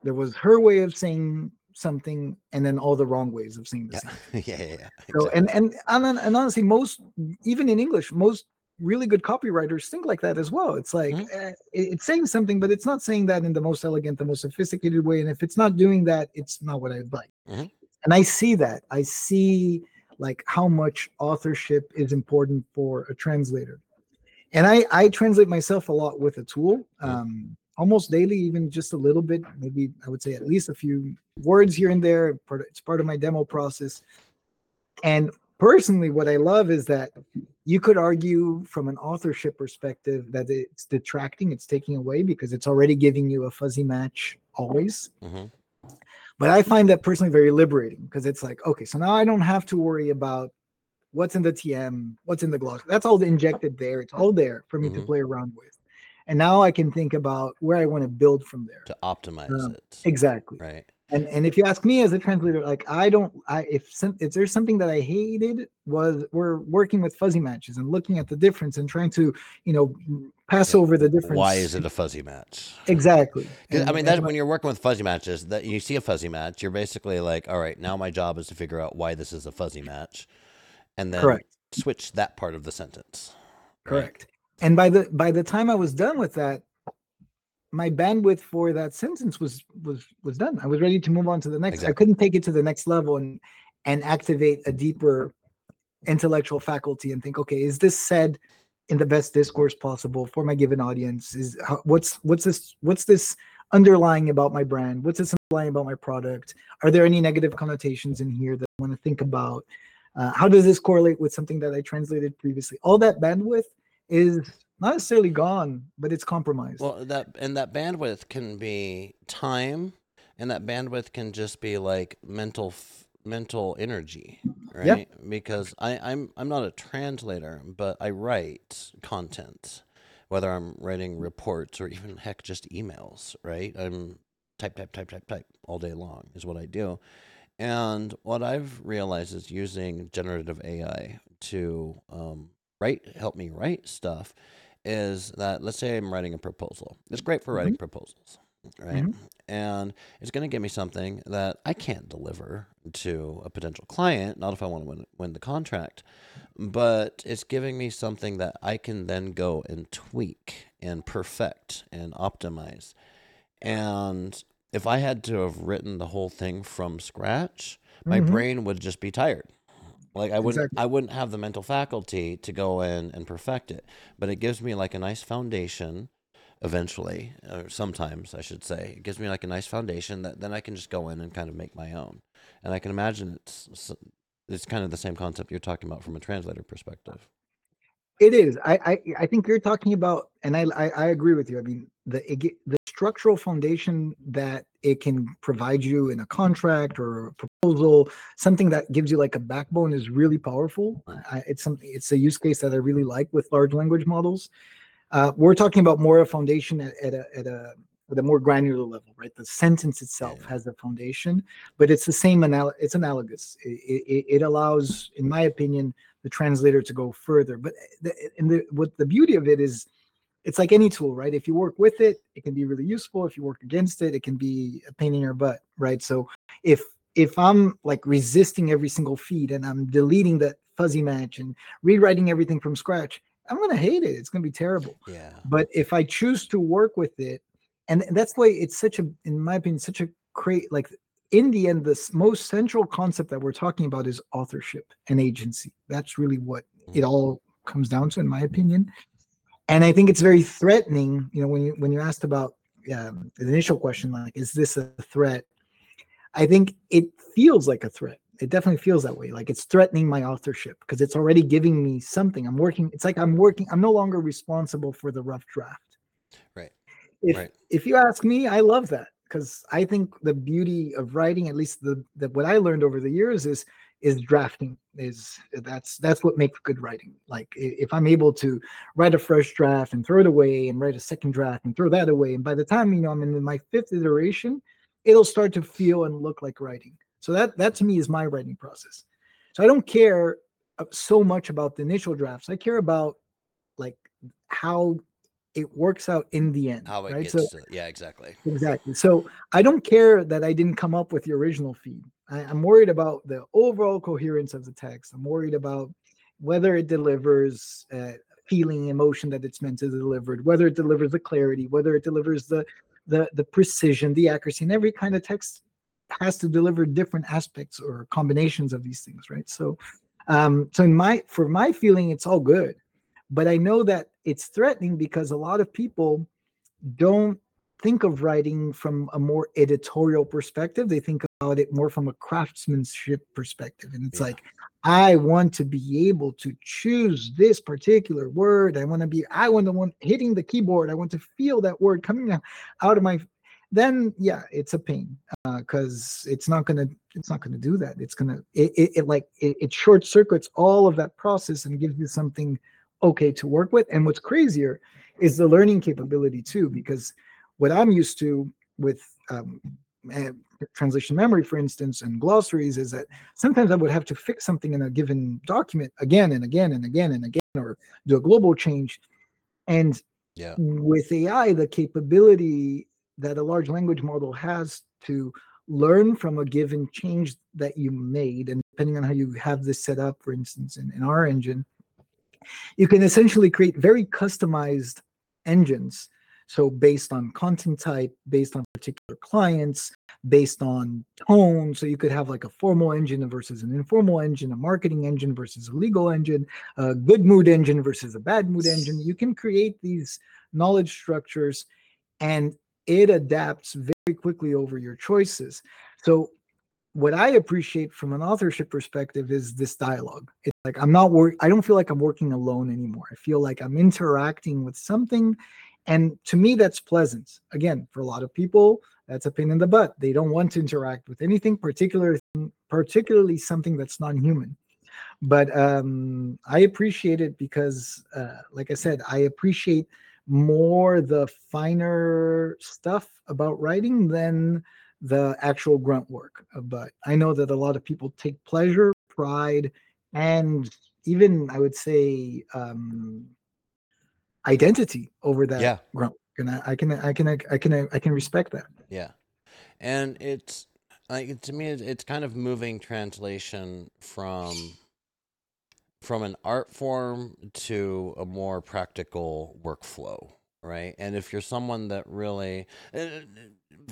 B: there was her way of saying something and then all the wrong ways of saying the
A: yeah. same. yeah, yeah, yeah.
B: So and and and and honestly, most even in English, most really good copywriters think like that as well. It's like mm-hmm. uh, it's saying something, but it's not saying that in the most elegant, the most sophisticated way. And if it's not doing that, it's not what I'd like. Mm-hmm. And I see that. I see like how much authorship is important for a translator. And I I translate myself a lot with a tool. Um, almost daily, even just a little bit, maybe I would say at least a few words here and there. It's part of my demo process. And personally, what I love is that you could argue from an authorship perspective that it's detracting, it's taking away because it's already giving you a fuzzy match always. Mm-hmm. But I find that personally very liberating because it's like, okay, so now I don't have to worry about what's in the TM, what's in the gloss. That's all injected there. It's all there for me mm-hmm. to play around with and now I can think about where I want to build from there
A: to optimize um, it.
B: Exactly.
A: Right.
B: And and if you ask me as a translator, like I don't, I if some, if there's something that I hated was we're working with fuzzy matches and looking at the difference and trying to you know pass over the difference.
A: Why is it a fuzzy match?
B: Exactly.
A: And, I mean, that when you're working with fuzzy matches, that you see a fuzzy match, you're basically like, all right, now my job is to figure out why this is a fuzzy match, and then Correct. switch that part of the sentence.
B: Correct. And by the by the time i was done with that my bandwidth for that sentence was was was done. I was ready to move on to the next. Exactly. i couldn't take it to the next level and and activate a deeper intellectual faculty and think okay is this said in the best discourse possible for my given audience? Is what's what's this what's this underlying about my brand? What's this underlying about my product? Are there any negative connotations in here that i want to think about uh, how does this correlate with something that i translated previously all that bandwidth is not necessarily gone, but it's compromised.
A: Well, that and that bandwidth can be time, and that bandwidth can just be like mental mental energy, right? Yep. Because I, I'm I'm not a translator, but I write content, whether I'm writing reports or even heck just emails, right? I'm type type type type type all day long is what I do. And what I've realized is using generative AI to um, write help me write stuff is that let's say I'm writing a proposal. It's great for writing mm-hmm. proposals, right? Mm-hmm. And it's going to give me something that I can't deliver to a potential client, not if I want to win, win the contract, but it's giving me something that I can then go and tweak and perfect and optimize. And if I had to have written the whole thing from scratch, my mm-hmm. brain would just be tired. Like I wouldn't exactly. I wouldn't have the mental faculty to go in and perfect it. But it gives me like a nice foundation eventually, or sometimes I should say. It gives me like a nice foundation that then I can just go in and kind of make my own. And I can imagine it's it's kind of the same concept you're talking about from a translator perspective.
B: It is. I I, I think you're talking about, and I, I, I agree with you. I mean, the the structural foundation that it can provide you in a contract or a proposal, something that gives you like a backbone, is really powerful. I, it's something. It's a use case that I really like with large language models. Uh, we're talking about more a foundation at, at a at a at a more granular level, right? The sentence itself yeah. has a foundation, but it's the same. Anal- it's analogous. It, it, it allows, in my opinion, the translator to go further. But eh, the, and the, what the beauty of it is, it's like any tool, right? If you work with it, it can be really useful. If you work against it, it can be a pain in your butt, right? So if if I'm like resisting every single feed and I'm deleting that fuzzy match and rewriting everything from scratch, I'm gonna hate it. It's gonna be terrible.
A: Yeah.
B: But if I choose to work with it, and that's why it's such a, in my opinion, such a great like in the end, the most central concept that we're talking about is authorship and agency. That's really what it mm. all comes down to, in my opinion. And I think it's very threatening. You know, when you when you asked about um, the initial question, like, is this a threat? I think it feels like a threat. It definitely feels that way. Like it's threatening my authorship because it's already giving me something. I'm working. It's like I'm working. I'm no longer responsible for the rough draft.
A: Right.
B: If
A: right.
B: if you ask me, I love that because I think the beauty of writing, at least the, the what I learned over the years, is is drafting. Is that's that's what makes good writing. Like if I'm able to write a first draft and throw it away, and write a second draft and throw that away, and by the time you know I'm in my fifth iteration, it'll start to feel and look like writing. So that that to me is my writing process. So I don't care uh, so much about the initial drafts. I care about like how it works out in the end.
A: How it
B: right?
A: gets so, to, yeah, exactly.
B: Exactly. So I don't care that I didn't come up with the original feed. I, am worried about the overall coherence of the text. I'm worried about whether it delivers uh, feeling, emotion that it's meant to deliver, whether it delivers the clarity, whether it delivers the the the precision, the accuracy, and every kind of text has to deliver different aspects or combinations of these things, right? So Um, so in my for my feeling, it's all good, but I know that it's threatening because a lot of people don't think of writing from a more editorial perspective. They think it more from a craftsmanship perspective. And it's yeah. like, I want to be able to choose this particular word. I want to be, I want the one hitting the keyboard. I want to feel that word coming out of my then yeah it's a pain because uh, it's not gonna it's not gonna do that it's gonna it, it, it like it, it short circuits all of that process and gives you something okay to work with and what's crazier is the learning capability too because what i'm used to with um, Eh, translation memory for instance and glossaries is that sometimes i would have to fix something in a given document again and again and again and again or do a global change and
A: yeah.
B: with ai the capability that a large language model has to learn from a given change that you made and depending on how you have this set up for instance in, in our engine you can essentially create very customized engines so based on content type based on particular clients based on tone so you could have like a formal engine versus an informal engine a marketing engine versus a legal engine a good mood engine versus a bad mood engine you can create these knowledge structures and it adapts very quickly over your choices. So what I appreciate from an authorship perspective is this dialogue. It's like I'm not work I don't feel like I'm working alone anymore. I feel like I'm interacting with something and to me that's pleasant. Again, for a lot of people that's a pain in the butt. They don't want to interact with anything particular particularly something that's non-human. But um I appreciate it because uh like I said, I appreciate more the finer stuff about writing than the actual grunt work. Uh, but I know that a lot of people take pleasure, pride, and even I would say um, identity over that
A: yeah.
B: And I, I can, I can, I can, I can respect that.
A: Yeah, and it's like to me, it's kind of moving translation from from an art form to a more practical workflow right? And if you're someone that really uh,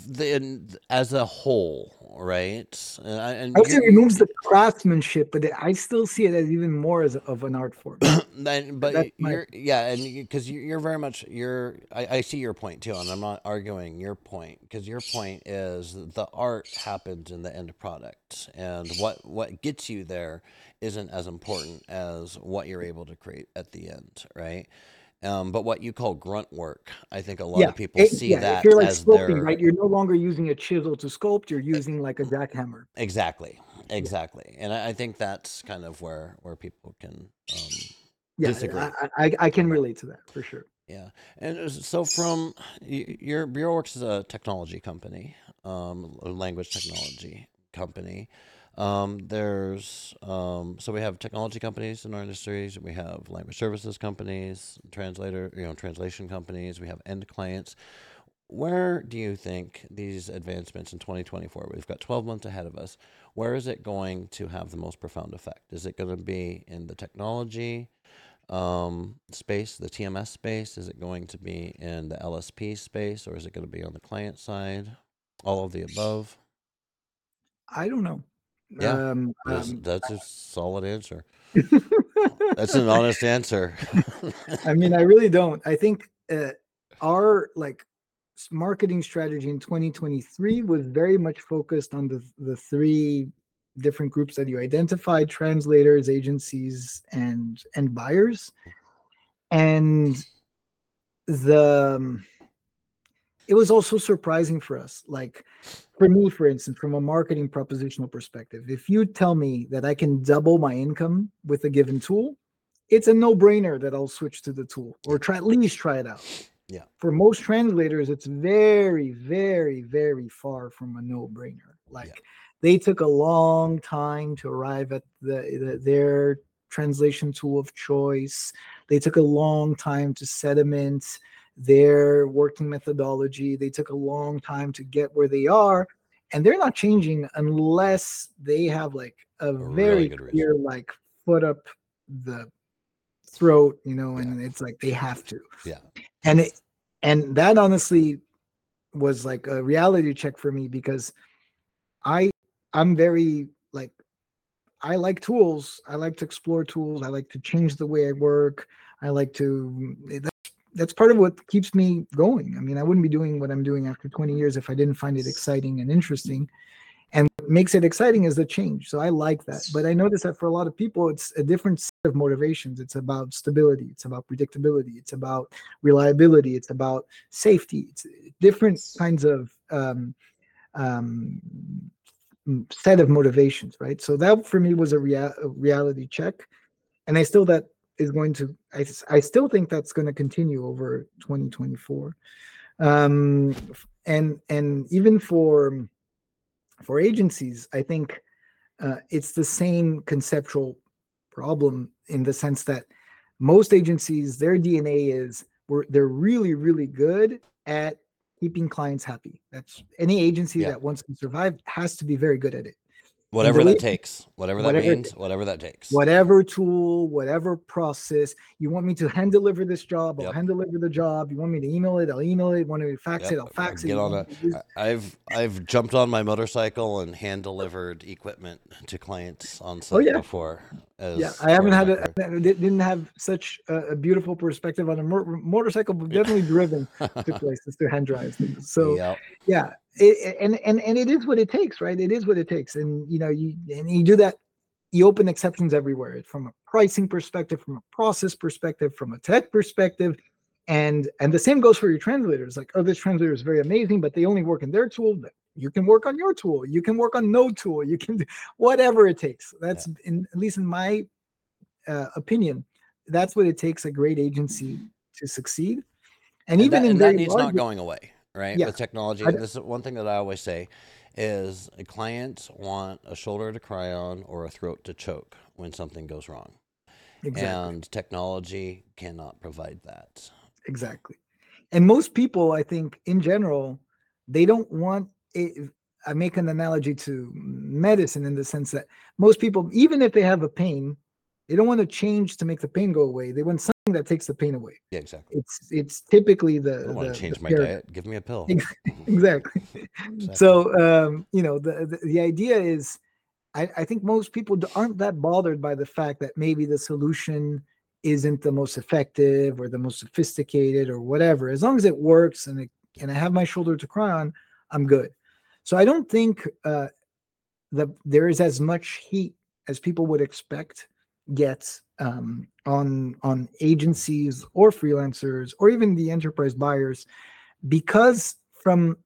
A: the, as a whole right?
B: Uh, and i would say it removes the craftsmanship but i still see it as even more as of an art form.
A: Then but you're yeah and because you're very much you're I, I see your point too and i'm not arguing your point because your point is the art happens in the end product and what what gets you there isn't as important as what you're able to create at the end, right? Um, but what you call grunt work, I think a lot
B: yeah,
A: of people
B: it,
A: see
B: yeah,
A: that
B: if you're like
A: as
B: sculpting,
A: their
B: right? You're no longer using a chisel to sculpt; you're using like a jackhammer.
A: Exactly, exactly, and I, I, think that's kind of where where people can um,
B: yeah,
A: disagree.
B: I, I, I can relate to that for sure.
A: Yeah, and so from your Bureau Works is a technology company, um, a language technology company. Um, there's um, so we have technology companies in our industries. We have language services companies, translator, you know, translation companies. We have end clients. Where do you think these advancements in 2024? We've got 12 months ahead of us. Where is it going to have the most profound effect? Is it going to be in the technology um, space, the TMS space? Is it going to be in the LSP space, or is it going to be on the client side? All of the above.
B: I don't know.
A: Yeah, um, that's, um, that's a solid answer. that's an honest answer.
B: I mean, I really don't. I think uh, our like marketing strategy in 2023 was very much focused on the the three different groups that you identified: translators, agencies, and and buyers. And the um, it was also surprising for us, like for me, for instance, from a marketing propositional perspective, if you tell me that I can double my income with a given tool, it's a no-brainer that I'll switch to the tool or try at least try it out.
A: Yeah.
B: For most translators, it's very, very, very far from a no-brainer. Like yeah. they took a long time to arrive at the, the their translation tool of choice. They took a long time to sediment their working methodology. They took a long time to get where they are, and they're not changing unless they have like a, a very really clear reason. like foot up the throat, you know, and yeah. it's like they have to.
A: Yeah.
B: And it and that honestly was like a reality check for me because I I'm very like I like tools. I like to explore tools. I like to change the way I work. I like to. That's part of what keeps me going. I mean, I wouldn't be doing what I'm doing after 20 years if I didn't find it exciting and interesting. And what makes it exciting is the change. So I like that. But I notice that for a lot of people, it's a different set of motivations. It's about stability. It's about predictability. It's about reliability. It's about safety. It's different kinds of um, um, set of motivations, right? So that for me was a, rea- a reality check, and I still that is going to I, I still think that's going to continue over 2024, um, and and even for for agencies, I think uh, it's the same conceptual problem in the sense that most agencies, their DNA is we're, they're really, really good at keeping clients happy. That's any agency
A: Yeah.
B: that wants to survive has to be very good at it.
A: Whatever that takes, whatever that
B: whatever it
A: means, whatever that takes.
B: Whatever tool, whatever process, you want me to hand deliver this job, I'll
A: Yep.
B: hand deliver the job. You want me to email it, I'll email it. Want me to fax
A: Yep,
B: it, I'll fax it.
A: Get
B: You
A: on a.
B: me to use-
A: I- I've I've jumped on my motorcycle and hand delivered equipment to clients on oh, site
B: Oh, yeah.
A: before. As
B: Yeah, I haven't had a, I didn't have such a, beautiful perspective on a mo- motorcycle, but definitely driven to places to hand drive things. So
A: Yep.
B: yeah, it, and and and it is what it takes, right? It is what it takes, and you know, you and you do that. You open exceptions everywhere, from a pricing perspective, from a process perspective, from a tech perspective, and and the same goes for your translators. Like, oh, this translator is very amazing, but they only work in their tool. You can work on your tool. You can work on no tool. You can do whatever it takes. That's in at least in my uh, opinion, that's what it takes a great agency to succeed. And,
A: And
B: even
A: that,
B: in
A: and that needs not going away, right?
B: Yeah.
A: With technology,
B: I-
A: this is one thing that I always say is clients want a shoulder to cry on or a throat to choke when something goes wrong.
B: exactly.
A: And technology cannot provide that.
B: exactly and most people i think in general they don't want it i make an analogy to medicine in the sense that most people even if they have a pain they don't want to change to make the pain go away they want something that takes the pain away
A: Yeah, exactly.
B: it's it's typically the
A: I don't want to change my
B: paradigm.
A: diet. Give me a pill.
B: Ex- exactly so um you know the, the the idea is I, I think most people aren't that bothered by the fact that maybe the solution isn't the most effective or the most sophisticated or whatever as long as it works and it, and i have my shoulder to cry on i'm good so i don't think uh that there is as much heat as people would expect gets um, on on agencies or freelancers or even the enterprise buyers because from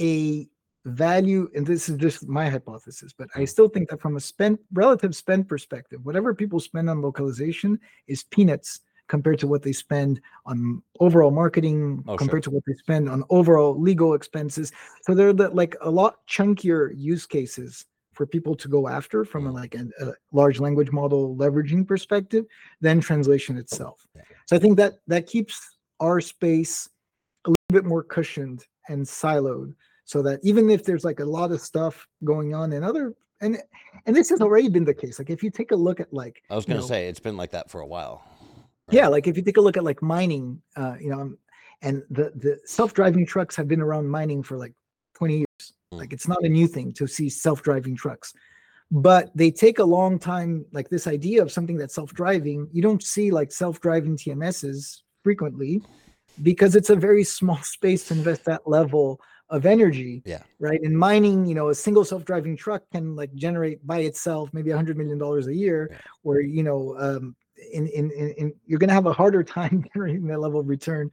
B: a value and this is just my hypothesis but i still think that from a spend relative spend perspective whatever people spend on localization is peanuts compared to what they spend on overall marketing
A: Oh, sure.
B: compared to what they spend on overall legal expenses so they're the, like a lot chunkier use cases for people to go after from a,
A: Mm.
B: like a, a large language model leveraging perspective than translation itself so i think that that keeps our space a little bit more cushioned and siloed so that even if there's like a lot of stuff going on in other and and this has already been the case like if you take a look at like
A: I was going to
B: know,
A: say it's been like that for a while.
B: yeah like if you take a look at like mining uh you know and the the self-driving trucks have been around mining for like 20 years
A: Mm.
B: Like it's not a new thing to see self-driving trucks but they take a long time like this idea of something that's self-driving you don't see like self-driving tms's frequently because it's a very small space to invest that level of energy
A: Yeah.
B: right in mining you know a single self-driving truck can like generate by itself maybe a hundred million dollars a year
A: Yeah.
B: where you know um in, in in in you're going to have a harder time generating that level of return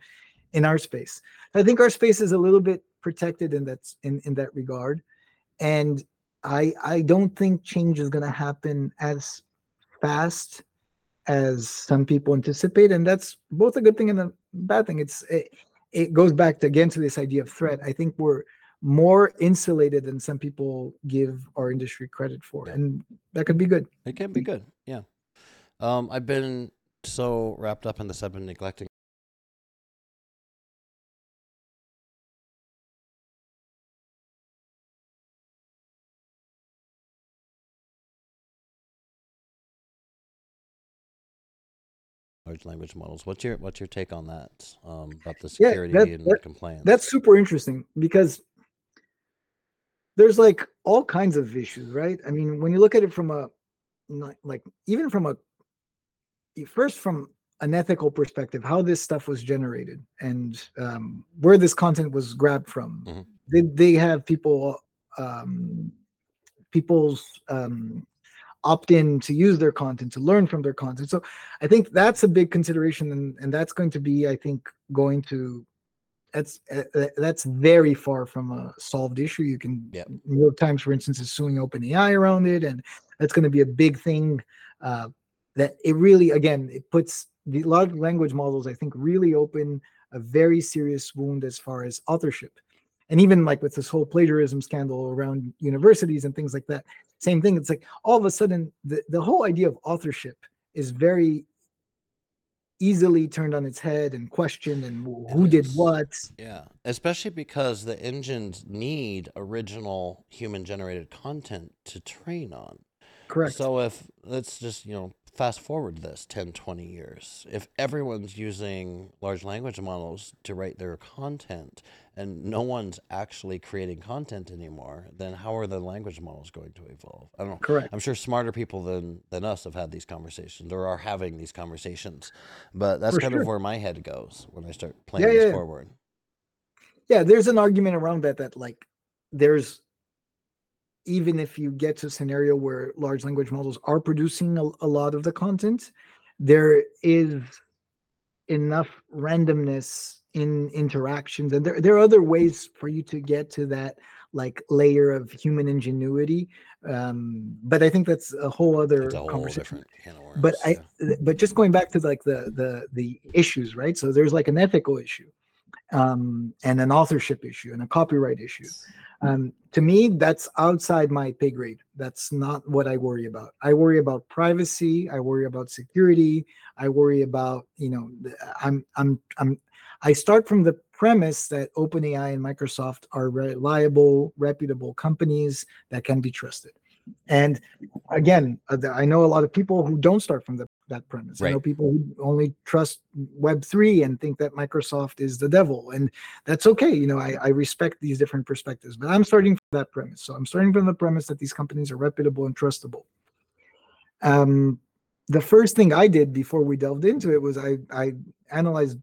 B: in our space i think our space is a little bit protected in that in in that regard and i i don't think change is going to happen as fast as some people anticipate and that's both a good thing and a bad thing it's it, it goes back to, again to this idea of threat i think we're more insulated than some people give our industry credit for
A: Yeah.
B: and that could be good
A: It can be good. Yeah. Um, I've been so wrapped up in this, I've been neglecting. Large language models. What's your what's your take on that? Um, about the
B: Yeah,
A: security
B: that-
A: and
B: that-
A: compliance.
B: that's super interesting because there's like all kinds of issues right i mean when you look at it from a like even from a first from an ethical perspective, how this stuff was generated and um, where this content was grabbed from.
A: Mhm.
B: Did they have people um, people's um, opt in to use their content to learn from their content? So I think that's a big consideration, and, and that's going to be, I think, going to that's uh, uh, that's very far from a solved issue. You can
A: Yep.
B: New York Times, for instance, is suing OpenAI around it, and that's going to be a big thing. Uh, that it really, again, it puts the large language models. I think really open a very serious wound as far as authorship, and even like with this whole plagiarism scandal around universities and things like that. Same thing. It's like all of a sudden the the whole idea of authorship is very easily turned on its head and questioned and who did what
A: Yeah, especially because the engines need original human generated content to train on.
B: correct
A: So if let's just, you know, fast forward this 10, 20 years. If everyone's using large language models to write their content and no one's actually creating content anymore, then how are the language models going to evolve? I don't know.
B: correct
A: I'm sure smarter people than than us have had these conversations or are having these conversations. But that's
B: For
A: kind
B: sure.
A: of where my head goes when I start playing
B: Yeah,
A: this
B: yeah,
A: forward.
B: yeah there's an argument around that that like there's even if you get to a scenario where large language models are producing a, a lot of the content there is enough randomness in interactions and there, there are other ways for you to get to that like layer of human ingenuity um but i think that's a whole other
A: a whole
B: conversation
A: different can of worms.
B: but i
A: yeah.
B: but just going back to like the the the issues right so there's like an ethical issue um and an authorship issue and a copyright issue um to me that's outside my pay grade. That's not what i worry about. I worry about privacy. I worry about security. I worry about you know i'm i'm i'm i start from the premise that openai and microsoft are reliable reputable companies that can be trusted. And again uh, i know a lot of people who don't start from the, that premise. I know people who only trust web 3 and think that microsoft is the devil and that's okay you know I, I respect these different perspectives but i'm starting from that premise. So i'm starting from the premise that these companies are reputable and trustable. Um the first thing i did before we delved into it was i i analyzed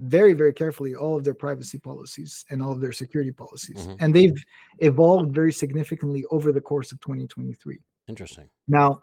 B: very very carefully all of their privacy policies and all of their security policies
A: Mhm.
B: and they've evolved very significantly over the course of 2023
A: Interesting.
B: now,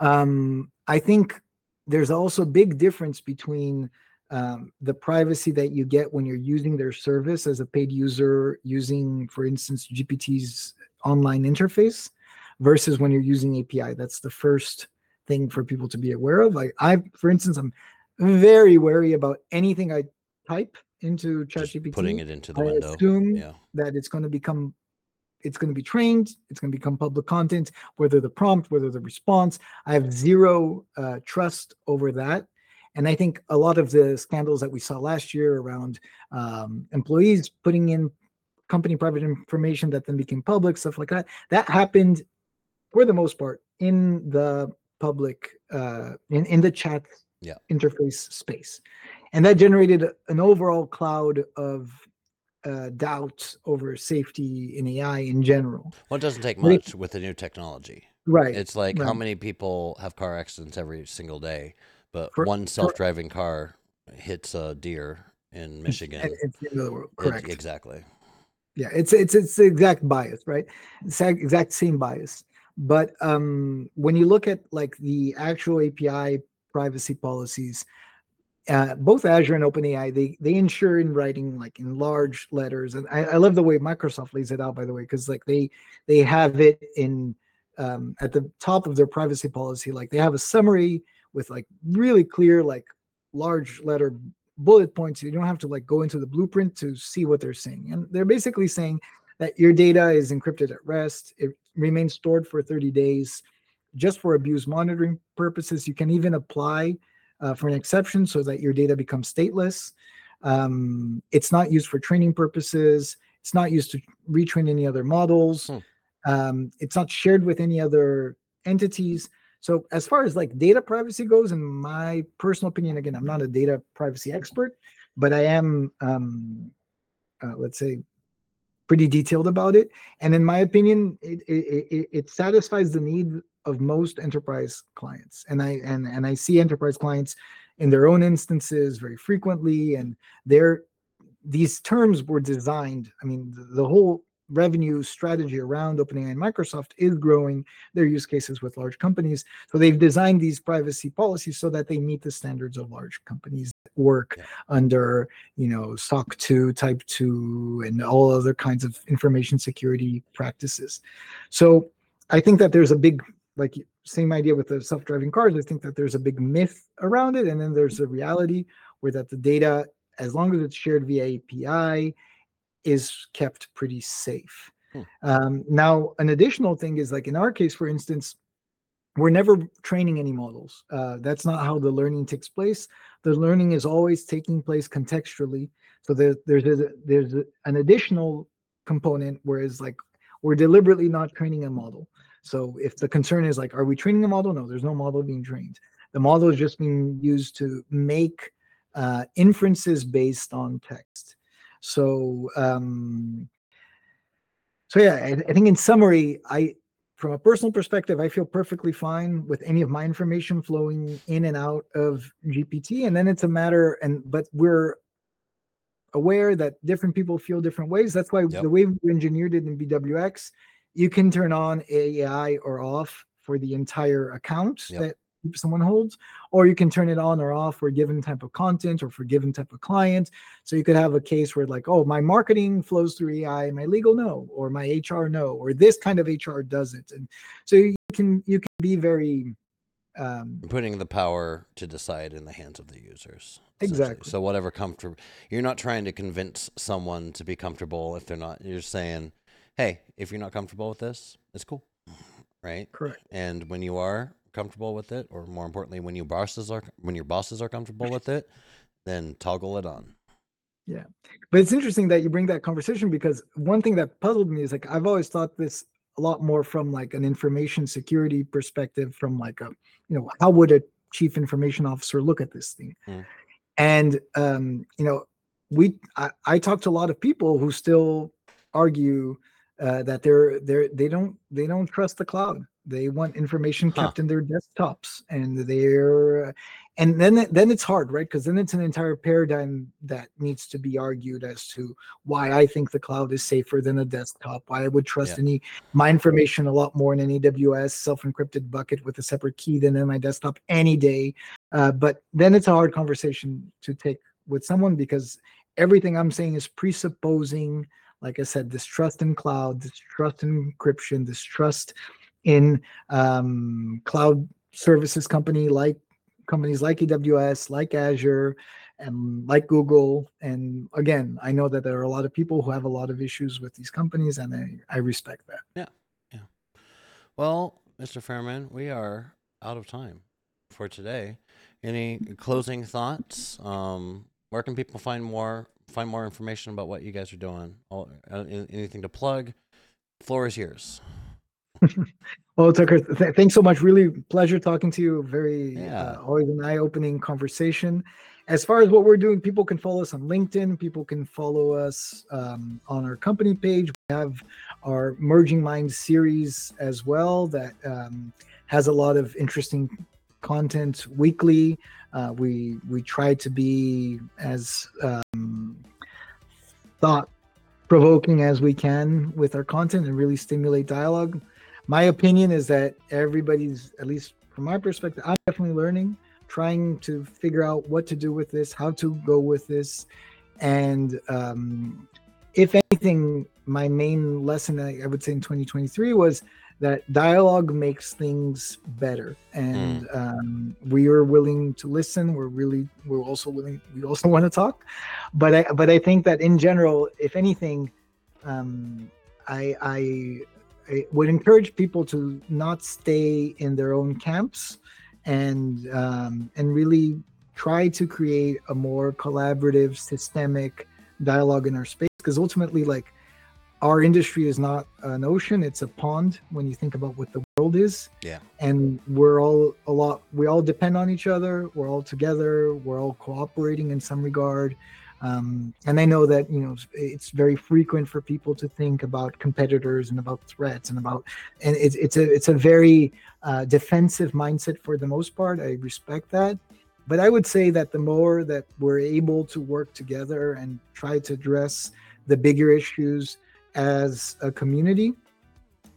B: um, I think there's also a big difference between um, the privacy that you get when you're using their service as a paid user, using, for instance, GPT's online interface, versus when you're using API. That's the first thing for people to be aware of. Like I, for instance, I'm very wary about anything I type into ChatGPT.
A: putting it into the
B: I
A: window.
B: assume
A: Yeah.
B: that it's going to become it's going to be trained it's going to become public content whether the prompt whether the response i have zero uh, trust over that and i think a lot of the scandals that we saw last year around um, employees putting in company private information that then became public stuff like that that happened for the most part in the public uh, in, in the chat
A: Yeah.
B: interface space and that generated an overall cloud of uh, doubt over safety in AI in general.
A: Well, it doesn't take much with the new technology.
B: Right.
A: It's like how many people have car accidents every single day, but
B: For-
A: one self-driving car hits a deer in Michigan.
B: It's the end of the world.
A: It- exactly.
B: yeah. It's it's it's the exact bias, right? It's exact same bias. But um, when you look at like the actual API privacy policies, uh, both Azure and OpenAI, they they ensure in writing like in large letters, and I, I love the way Microsoft lays it out, by the way, because like they they have it in um, at the top of their privacy policy, like they have a summary with like really clear like large letter bullet points. You don't have to like go into the blueprint to see what they're saying, and they're basically saying that your data is encrypted at rest. It remains stored for 30 days, just for abuse monitoring purposes. You can even apply uh, for an exception so that your data becomes stateless. Um, it's not used for training purposes. It's not used to retrain any other models.
A: Hmm.
B: Um, it's not shared with any other entities. So as far as like data privacy goes, in my personal opinion, again, I'm not a data privacy expert, but I am, um, uh, let's say, pretty detailed about it. And in my opinion, it, it, it, it satisfies the need of most enterprise clients and i and and i see enterprise clients in their own instances very frequently and they're these terms were designed i mean the, the whole revenue strategy around OpenAI and Microsoft is growing their use cases with large companies. So they've designed these privacy policies so that they meet the standards of large companies that work yeah. under, you know, SOC 2, Type 2, and all other kinds of information security practices. So I think that there's a big, like, same idea with the self-driving cars. I think that there's a big myth around it, and then there's a reality where that the data, as long as it's shared via API, is kept pretty safe. Hmm. Um, now, an additional thing is like in our case, for instance, we're never training any models. Uh, that's not how the learning takes place. The learning is always taking place contextually. So there, there's a, there's a, an additional component, whereas like we're deliberately not training a model. So if the concern is like, are we training a model? No, there's no model being trained. The model is just being used to make uh, inferences based on text. So, um, so yeah, I, I think in summary, I, from a personal perspective, I feel perfectly fine with any of my information flowing in and out of GPT. And then it's a matter, and but we're aware that different people feel different ways. That's why yep. the way we engineered it in BWX, you can turn on AI or off for the entire account yep. that someone holds, or you can turn it on or off for a given type of content or for a given type of client. So you could have a case where like, oh, my marketing flows through AI, my legal no, or my HR no, or this kind of HR does it. And so you can you can be very
A: um, putting the power to decide in the hands of the users.
B: Exactly.
A: So whatever comfortable, you're not trying to convince someone to be comfortable if they're not. You're saying, hey, if you're not comfortable with this, it's cool, right?
B: Correct.
A: And when you are, comfortable with it, or more importantly, when your bosses are when your bosses are comfortable with it, then toggle it on.
B: Yeah, but it's interesting that you bring that conversation because one thing that puzzled me is like I've always thought this a lot more from like an information security perspective, from like a you know how would a chief information officer look at this thing, mm. and um, you know we I, I talk to a lot of people who still argue uh, that they're they're they don't they don't trust the cloud they want information kept huh. in their desktops, and they're, and then then it's hard, right? Because then it's an entire paradigm that needs to be argued as to why I think the cloud is safer than a desktop. Why I would trust yeah. any my information a lot more in an AWS self-encrypted bucket with a separate key than in my desktop any day. Uh, but then it's a hard conversation to take with someone because everything I'm saying is presupposing like I said, this trust in cloud, this trust in encryption, this trust in um, cloud services company like companies like AWS, like Azure, and like Google. And again, I know that there are a lot of people who have a lot of issues with these companies, and I, I respect that.
A: Yeah, yeah. Well, Mr. Fairman, we are out of time for today. Any closing thoughts? Um, where can people find more find more information about what you guys are doing? All, uh, anything to plug? Floor is yours.
B: well, Tucker, th- thanks so much. Really pleasure talking to you. Very yeah. uh, always an eye-opening conversation. As far as what we're doing, people can follow us on LinkedIn. People can follow us um, on our company page. We have our Merging Minds series as well that um, has a lot of interesting content weekly. Uh, we we try to be as um, thought provoking as we can with our content and really stimulate dialogue my opinion is that everybody's at least from my perspective i'm definitely learning trying to figure out what to do with this how to go with this and um, if anything my main lesson i would say in 2023 was that dialogue makes things better and mm. um, we are willing to listen we're really we're also willing we also want to talk but i but i think that in general if anything um, I, I I would encourage people to not stay in their own camps and um, and really try to create a more collaborative, systemic dialogue in our space. Because ultimately, like our industry is not an ocean; it's a pond. When you think about what the world is,
A: yeah,
B: and we're all a lot. We all depend on each other. We're all together. We're all cooperating in some regard. Um, and I know that you know it's very frequent for people to think about competitors and about threats and about and it's it's a it's a very uh, defensive mindset for the most part. I respect that, but I would say that the more that we're able to work together and try to address the bigger issues as a community,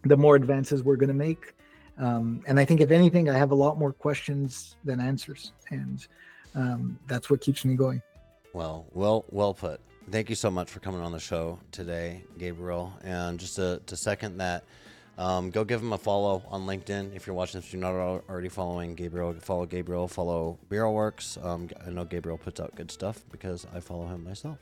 B: the more advances we're going to make. Um, and I think, if anything, I have a lot more questions than answers, and um, that's what keeps me going.
A: Well, well, well put. Thank you so much for coming on the show today, Gabriel. And just to, to second that, um, go give him a follow on LinkedIn if you're watching. If you're not already following Gabriel, follow Gabriel. Follow Works. Um, I know Gabriel puts out good stuff because I follow him myself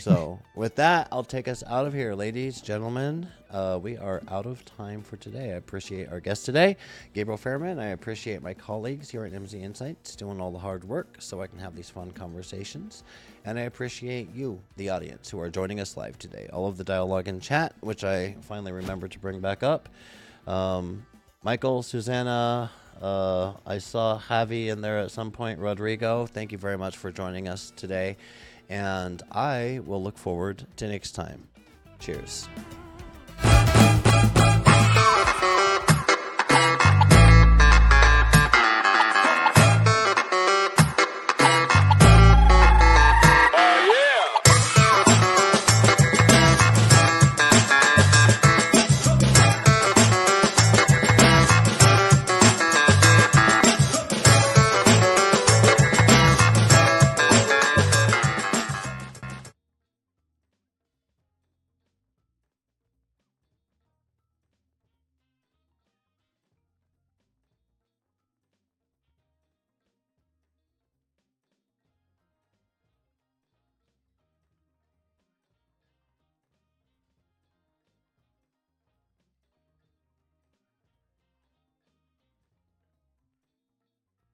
A: so with that i'll take us out of here. Ladies and gentlemen uh, we are out of time for today. I appreciate our guest today. Gabriel Fairman i appreciate my colleagues here at Nimdzi Insights doing all the hard work so i can have these fun conversations. And i appreciate you the audience who are joining us live today. All of the dialogue and chat which i finally remembered to bring back up. Um, michael susanna uh, I saw Javi in there at some point. Rodrigo, thank you very much for joining us today and I will look forward to next time. Cheers.